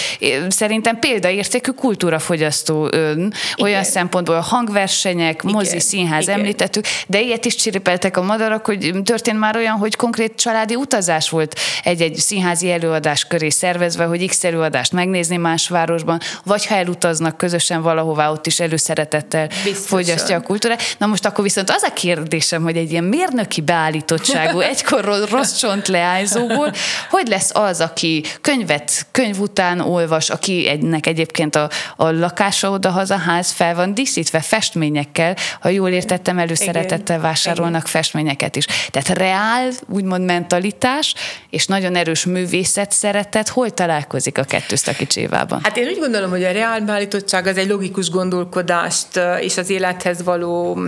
szerintem példaértékű kultúrafogyasztó ön, olyan szempontból a hangversenyek, mozi,
Igen.
színház
Igen.
említettük, de ilyet is csiripeltek a madarak, hogy történt már olyan, hogy konkrét családi utazás volt egy-egy színházi előadás köré szervezve, hogy X előadást megnézni más városban, vagy ha elutaznak közösen valahová, ott is előszeretettel
Biztosan.
fogyasztja a kultúrát. Na most akkor viszont az a kérdésem, hogy egy ilyen mérnöki beállítottságú, egykor ro- rossz csont leányzóból, hogy lesz az, aki könyvet könyv után olvas, aki egynek egyébként a, a lakása oda-haza ház fel van díszítve festményekkel, ha jól értettem, előszeretettel
Igen.
vásárolnak festményeket is. Tehát reál, úgymond mentalitás, és nagyon erős művészet szeretet, hol találkozik a kettő Stakicsévában?
Hát én úgy gondolom, hogy a reálbeállítottság az egy logikus gondolkodást és az élethez való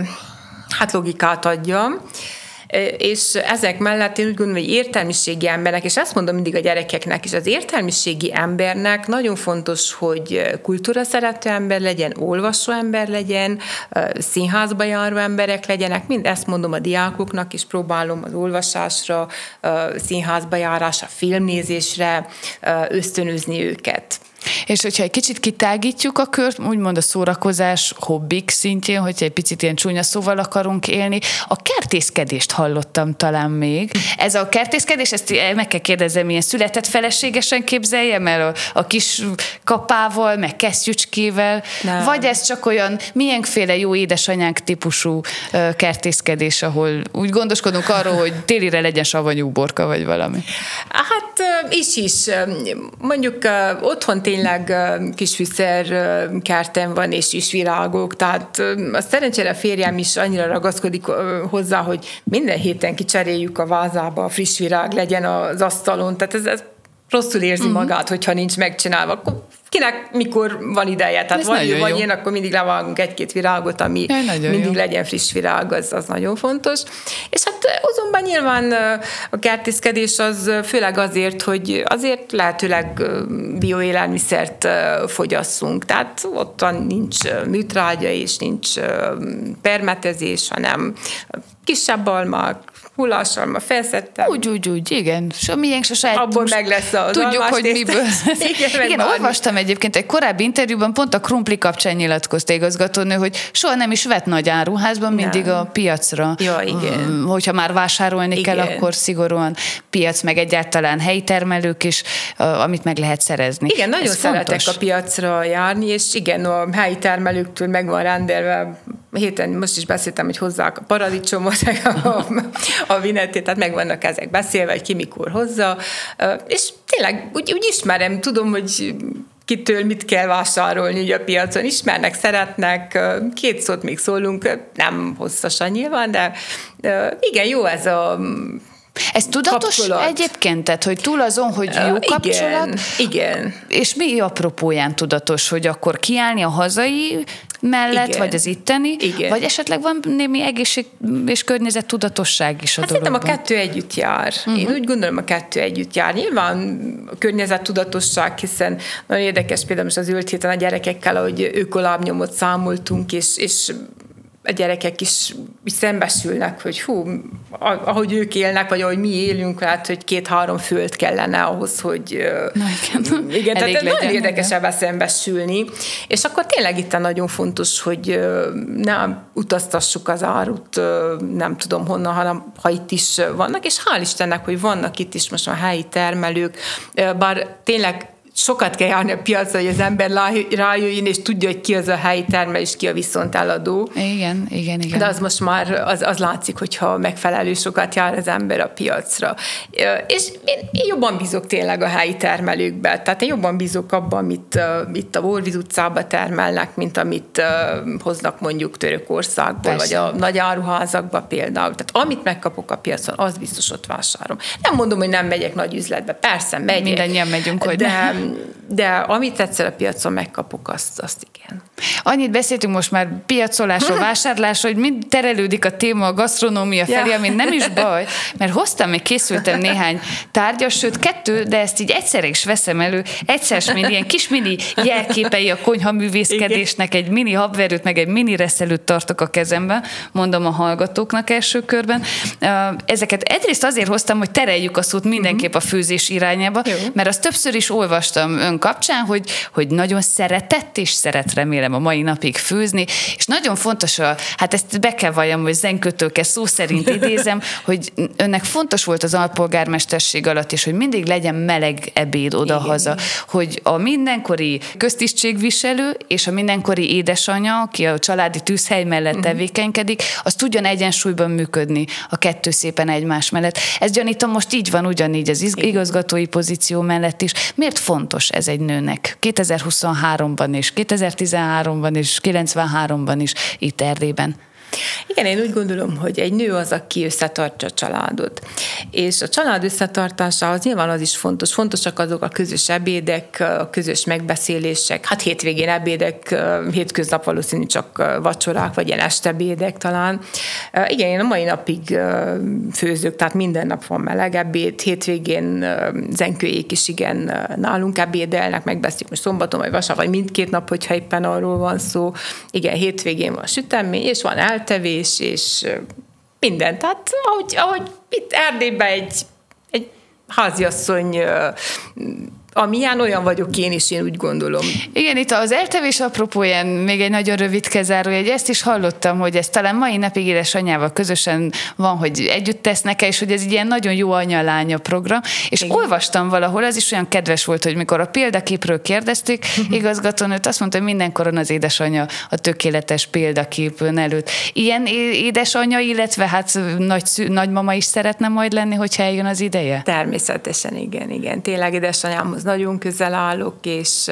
hát logikát adja. És ezek mellett én úgy gondolom, hogy értelmiségi embernek, és ezt mondom mindig a gyerekeknek is, az értelmiségi embernek nagyon fontos, hogy kultúra szerető ember legyen, olvasó ember legyen, színházba járó emberek legyenek, mind ezt mondom a diákoknak, és próbálom az olvasásra, színházba járásra, filmnézésre ösztönözni őket.
És hogyha egy kicsit kitágítjuk a kört, úgymond a szórakozás hobbik szintjén, hogyha egy picit ilyen csúnya szóval akarunk élni, a kertészkedést hallottam talán még. Ez a kertészkedés, ezt meg kell kérdezem, milyen született feleségesen képzeljem el a, a kis kapával, meg kesztyücskével,
Nem.
vagy ez csak olyan milyenféle jó édesanyánk típusú kertészkedés, ahol úgy gondoskodunk arról, hogy télire legyen savanyú borka, vagy valami.
Hát is is. Mondjuk otthon tényleg ö, kis fűszer ö, kertem van, és is virágok, tehát a szerencsére a férjem is annyira ragaszkodik hozzá, hogy minden héten kicseréljük a vázába, a friss virág legyen az asztalon, tehát ez, ez rosszul érzi uh-huh. magát, hogyha nincs megcsinálva. Akkor kinek mikor van ideje, tehát
Ez nagyon
ő, vagy
jó.
én, akkor mindig levágunk egy-két virágot, ami
nagyon
mindig
jó.
legyen friss virág, az, az nagyon fontos. És hát ö, azonban nyilván ö, a kertészkedés az ö, főleg azért, hogy azért lehetőleg bioélelmiszert fogyasszunk. Tehát ottan nincs műtrágya és nincs permetezés, hanem kisebb almak, hullásalma, felszettem.
Úgy, úgy, úgy, igen. So, miénk se saját.
Abból meg lesz az
Tudjuk,
almás
hogy miből.
Igen,
igen olvastam egyébként egy korábbi interjúban, pont a krumpli kapcsán nyilatkozta igazgatónő, hogy soha nem is vett nagy áruházban, mindig
Nem.
a piacra.
Ja, igen.
Hogyha már vásárolni
Igen.
kell, akkor szigorúan piac, meg egyáltalán helyi termelők is, amit meg lehet szerezni.
Igen, nagyon
Ez
szeretek
fontos.
a piacra járni, és igen, a helyi termelőktől meg van rendelve. Héten most is beszéltem, hogy hozzák a paradicsomot, a, a vinetét, tehát meg vannak ezek beszélve, hogy ki mikor hozza. És tényleg úgy, úgy ismerem, tudom, hogy kitől mit kell vásárolni ugye a piacon. Ismernek, szeretnek, két szót még szólunk, nem hosszasan nyilván, de igen, jó ez a
Ez tudatos
kapcsolat.
egyébként? Tehát, hogy túl azon, hogy jó
ö,
kapcsolat,
Igen, igen.
És mi apropóján tudatos, hogy akkor kiállni a hazai mellett,
Igen.
vagy az itteni,
Igen.
vagy esetleg van némi egészség és környezet tudatosság is a
Hát szerintem a
dologban?
kettő együtt jár. Uh-huh. Én úgy gondolom, a kettő együtt jár. Nyilván a környezettudatosság, hiszen nagyon érdekes például most az ült héten a gyerekekkel, hogy ökolábnyomot számoltunk, és, és a gyerekek is, szembesülnek, hogy hú, ahogy ők élnek, vagy ahogy mi élünk, hát, hogy két-három föld kellene ahhoz, hogy
Na, igen,
igen tehát nagyon érdekes ebben szembesülni. És akkor tényleg itt nagyon fontos, hogy ne utaztassuk az árut, nem tudom honnan, hanem ha itt is vannak, és hál' Istennek, hogy vannak itt is most a helyi termelők, bár tényleg sokat kell járni a piacra, hogy az ember rájöjjön, és tudja, hogy ki az a helyi termel, és ki a viszont eladó.
Igen, igen, igen.
De az most már, az, az látszik, hogyha megfelelő sokat jár az ember a piacra. És én, én jobban bízok tényleg a helyi termelőkbe, tehát én jobban bízok abban, amit uh, itt a Vorviz utcában termelnek, mint amit uh, hoznak mondjuk Törökországból, Persze. vagy a nagy áruházakba például. Tehát amit megkapok a piacon, az biztos ott vásárolom. Nem mondom, hogy nem megyek nagy üzletbe, persze megyek.
Mindannyian megyünk, hogy
de, de amit egyszer a piacon megkapok, azt, azt igen.
Annyit beszéltünk most már piacolásról, vásárlásról, hogy mind terelődik a téma a gasztronómia felé, ja. ami nem is baj, mert hoztam, még készültem néhány tárgyat, sőt kettő, de ezt így egyszer is veszem elő, egyszer mint ilyen kis mini jelképei a konyha művészkedésnek, egy mini habverőt, meg egy mini reszelőt tartok a kezemben, mondom a hallgatóknak első körben. Ezeket egyrészt azért hoztam, hogy tereljük a szót mindenképp a főzés irányába, Jó. mert az többször is olvastam ön kapcsán, hogy, hogy nagyon szeretett és szeret remélem a mai napig főzni, és nagyon fontos, a, hát ezt be kell valljam, hogy zenkötőke szó szerint idézem, hogy önnek fontos volt az alpolgármesterség alatt, és hogy mindig legyen meleg ebéd oda-haza, hogy a mindenkori köztisztségviselő és a mindenkori édesanyja, aki a családi tűzhely mellett uh-huh. tevékenykedik, az tudjon egyensúlyban működni a kettő szépen egymás mellett. Ez gyanítom most így van ugyanígy az igazgatói pozíció mellett is. Miért fontos ez egy nőnek 2023-ban és 2013-ban és 93-ban is itt Erdélyben?
Igen, én úgy gondolom, hogy egy nő az, aki összetartja a családot. És a család összetartásához nyilván az is fontos. Fontosak azok a közös ebédek, a közös megbeszélések. Hát hétvégén ebédek, hétköznap valószínű csak vacsorák, vagy ilyen estebédek talán. Igen, én a mai napig főzök, tehát minden nap van meleg ebéd. Hétvégén zenkőjék is igen nálunk ebédelnek, megbeszéljük most szombaton, vagy vasárnap, vagy mindkét nap, hogyha éppen arról van szó. Igen, hétvégén van sütemény, és van el eltevés, és minden. Tehát ahogy, ahogy itt Erdélyben egy, egy háziasszony amilyen olyan vagyok én is, én úgy gondolom.
Igen, itt az eltevés apropóján még egy nagyon rövid hogy ezt is hallottam, hogy ez talán mai napig édesanyjával közösen van, hogy együtt tesznek és hogy ez egy ilyen nagyon jó anya-lánya program, és Igen. olvastam valahol, az is olyan kedves volt, hogy mikor a példaképről kérdezték, igazgatónőt azt mondta, hogy mindenkoron az édesanyja a tökéletes példakép ön előtt. Ilyen édesanyja, illetve hát nagy, nagymama is szeretne majd lenni, hogyha eljön az ideje?
Természetesen, igen, igen. Tényleg édesanyámhoz nagyon közel állok, és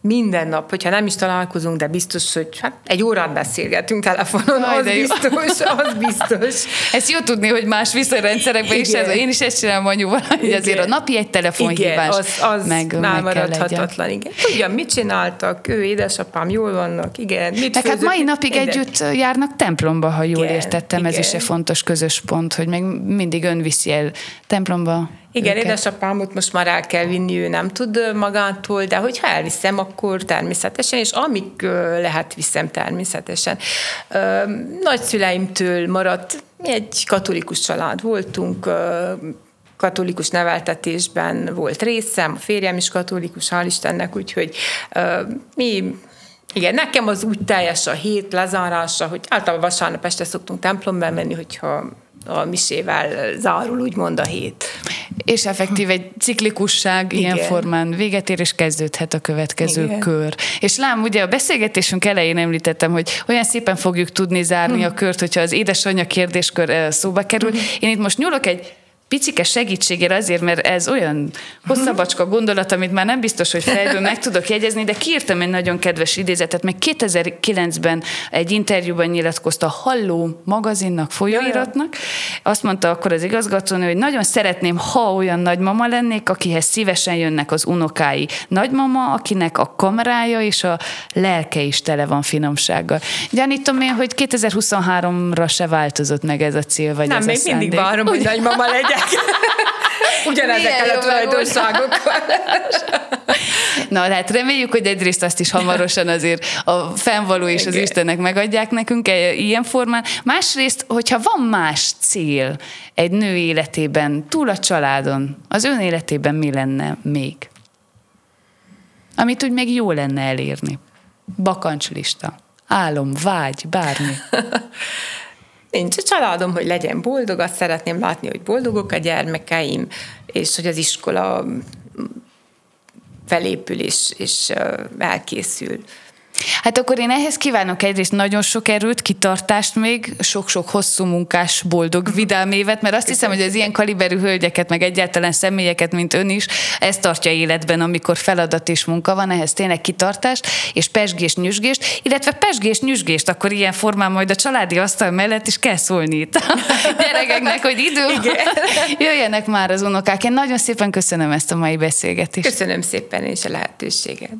minden nap, hogyha nem is találkozunk, de biztos, hogy hát egy órát beszélgetünk telefonon, Aj, az biztos, az biztos.
Ezt jó tudni, hogy más viszonyrendszerekben is ez, én is ezt csinálom anyuval, hogy azért a napi egy telefonhívás igen, az,
az meg, maradhatatlan, igen. Tudja, mit csináltak, ő, édesapám, jól vannak, igen. Mit
meg hát mai napig minden. együtt járnak templomba, ha jól igen, értettem, igen. ez is egy fontos közös pont, hogy még mindig ön viszi el templomba
igen, őket. édesapámot most már el kell vinni, ő nem tud magától, de hogyha elviszem, akkor természetesen, és amíg lehet, viszem természetesen. Nagyszüleimtől maradt, mi egy katolikus család voltunk, katolikus neveltetésben volt részem, a férjem is katolikus, hál' Istennek, úgyhogy mi igen, nekem az úgy teljes a hét lezárása, hogy általában vasárnap este szoktunk templomba menni, hogyha a misével zárul, úgymond a hét.
És effektív egy ciklikusság Igen. ilyen formán véget ér, és kezdődhet a következő Igen. kör. És lám, ugye a beszélgetésünk elején említettem, hogy olyan szépen fogjuk tudni zárni hm. a kört, hogyha az édesanyja kérdéskör eh, szóba kerül. Hm. Én itt most nyúlok egy picike segítségére azért, mert ez olyan hosszabbacska gondolat, amit már nem biztos, hogy fejből meg tudok jegyezni, de kiírtam egy nagyon kedves idézetet, meg 2009-ben egy interjúban nyilatkozta a Halló magazinnak, folyóiratnak. Azt mondta akkor az igazgatónő, hogy nagyon szeretném, ha olyan nagymama lennék, akihez szívesen jönnek az unokái. Nagymama, akinek a kamerája és a lelke is tele van finomsággal. Gyanítom én, hogy 2023-ra se változott meg ez a cél, vagy
nem,
ez
még
a
mindig várom, hogy nagymama legyen. Ugyanezekkel a tulajdonságokkal.
Na, hát reméljük, hogy egyrészt azt is hamarosan azért a fennvaló és az Istenek megadják nekünk e- ilyen formán. Másrészt, hogyha van más cél egy nő életében, túl a családon, az ön életében mi lenne még? Amit úgy még jó lenne elérni. Bakancslista, álom, vágy, bármi.
Nincs a családom, hogy legyen boldog, azt szeretném látni, hogy boldogok a gyermekeim, és hogy az iskola felépül és, és elkészül.
Hát akkor én ehhez kívánok egyrészt nagyon sok erőt, kitartást még, sok-sok hosszú munkás, boldog, mhm. vidám évet, mert azt hiszem, hogy az ilyen kaliberű hölgyeket, meg egyáltalán személyeket, mint ön is, ez tartja életben, amikor feladat és munka van, ehhez tényleg kitartást, és pesgés, nyüzsgést, illetve pesgés, nyüzsgést, akkor ilyen formán majd a családi asztal mellett is kell szólni itt a gyerekeknek, hogy idő jöjjenek már az unokák. Én nagyon szépen köszönöm ezt a mai beszélgetést.
Köszönöm szépen és a lehetőséget.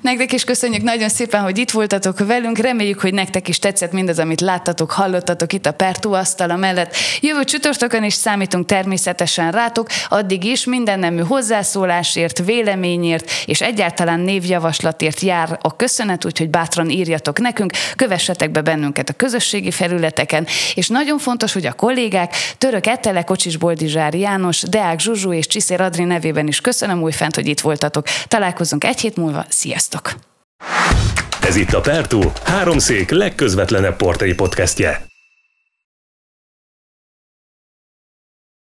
Nektek is köszönjük nagyon szépen, hogy itt voltatok velünk. Reméljük, hogy nektek is tetszett mindaz, amit láttatok, hallottatok itt a Pertú asztala mellett. Jövő csütörtökön is számítunk természetesen rátok, addig is minden nemű hozzászólásért, véleményért és egyáltalán névjavaslatért jár a köszönet, úgyhogy bátran írjatok nekünk, kövessetek be bennünket a közösségi felületeken, és nagyon fontos, hogy a kollégák, Török Ettele, Kocsis Boldizsár János, Deák Zsuzsú és Csiszér Adri nevében is köszönöm újfent, hogy itt voltatok. Találkozunk egy hét múlva, sziasztok!
Ez itt a Pertú, háromszék legközvetlenebb portai podcastje.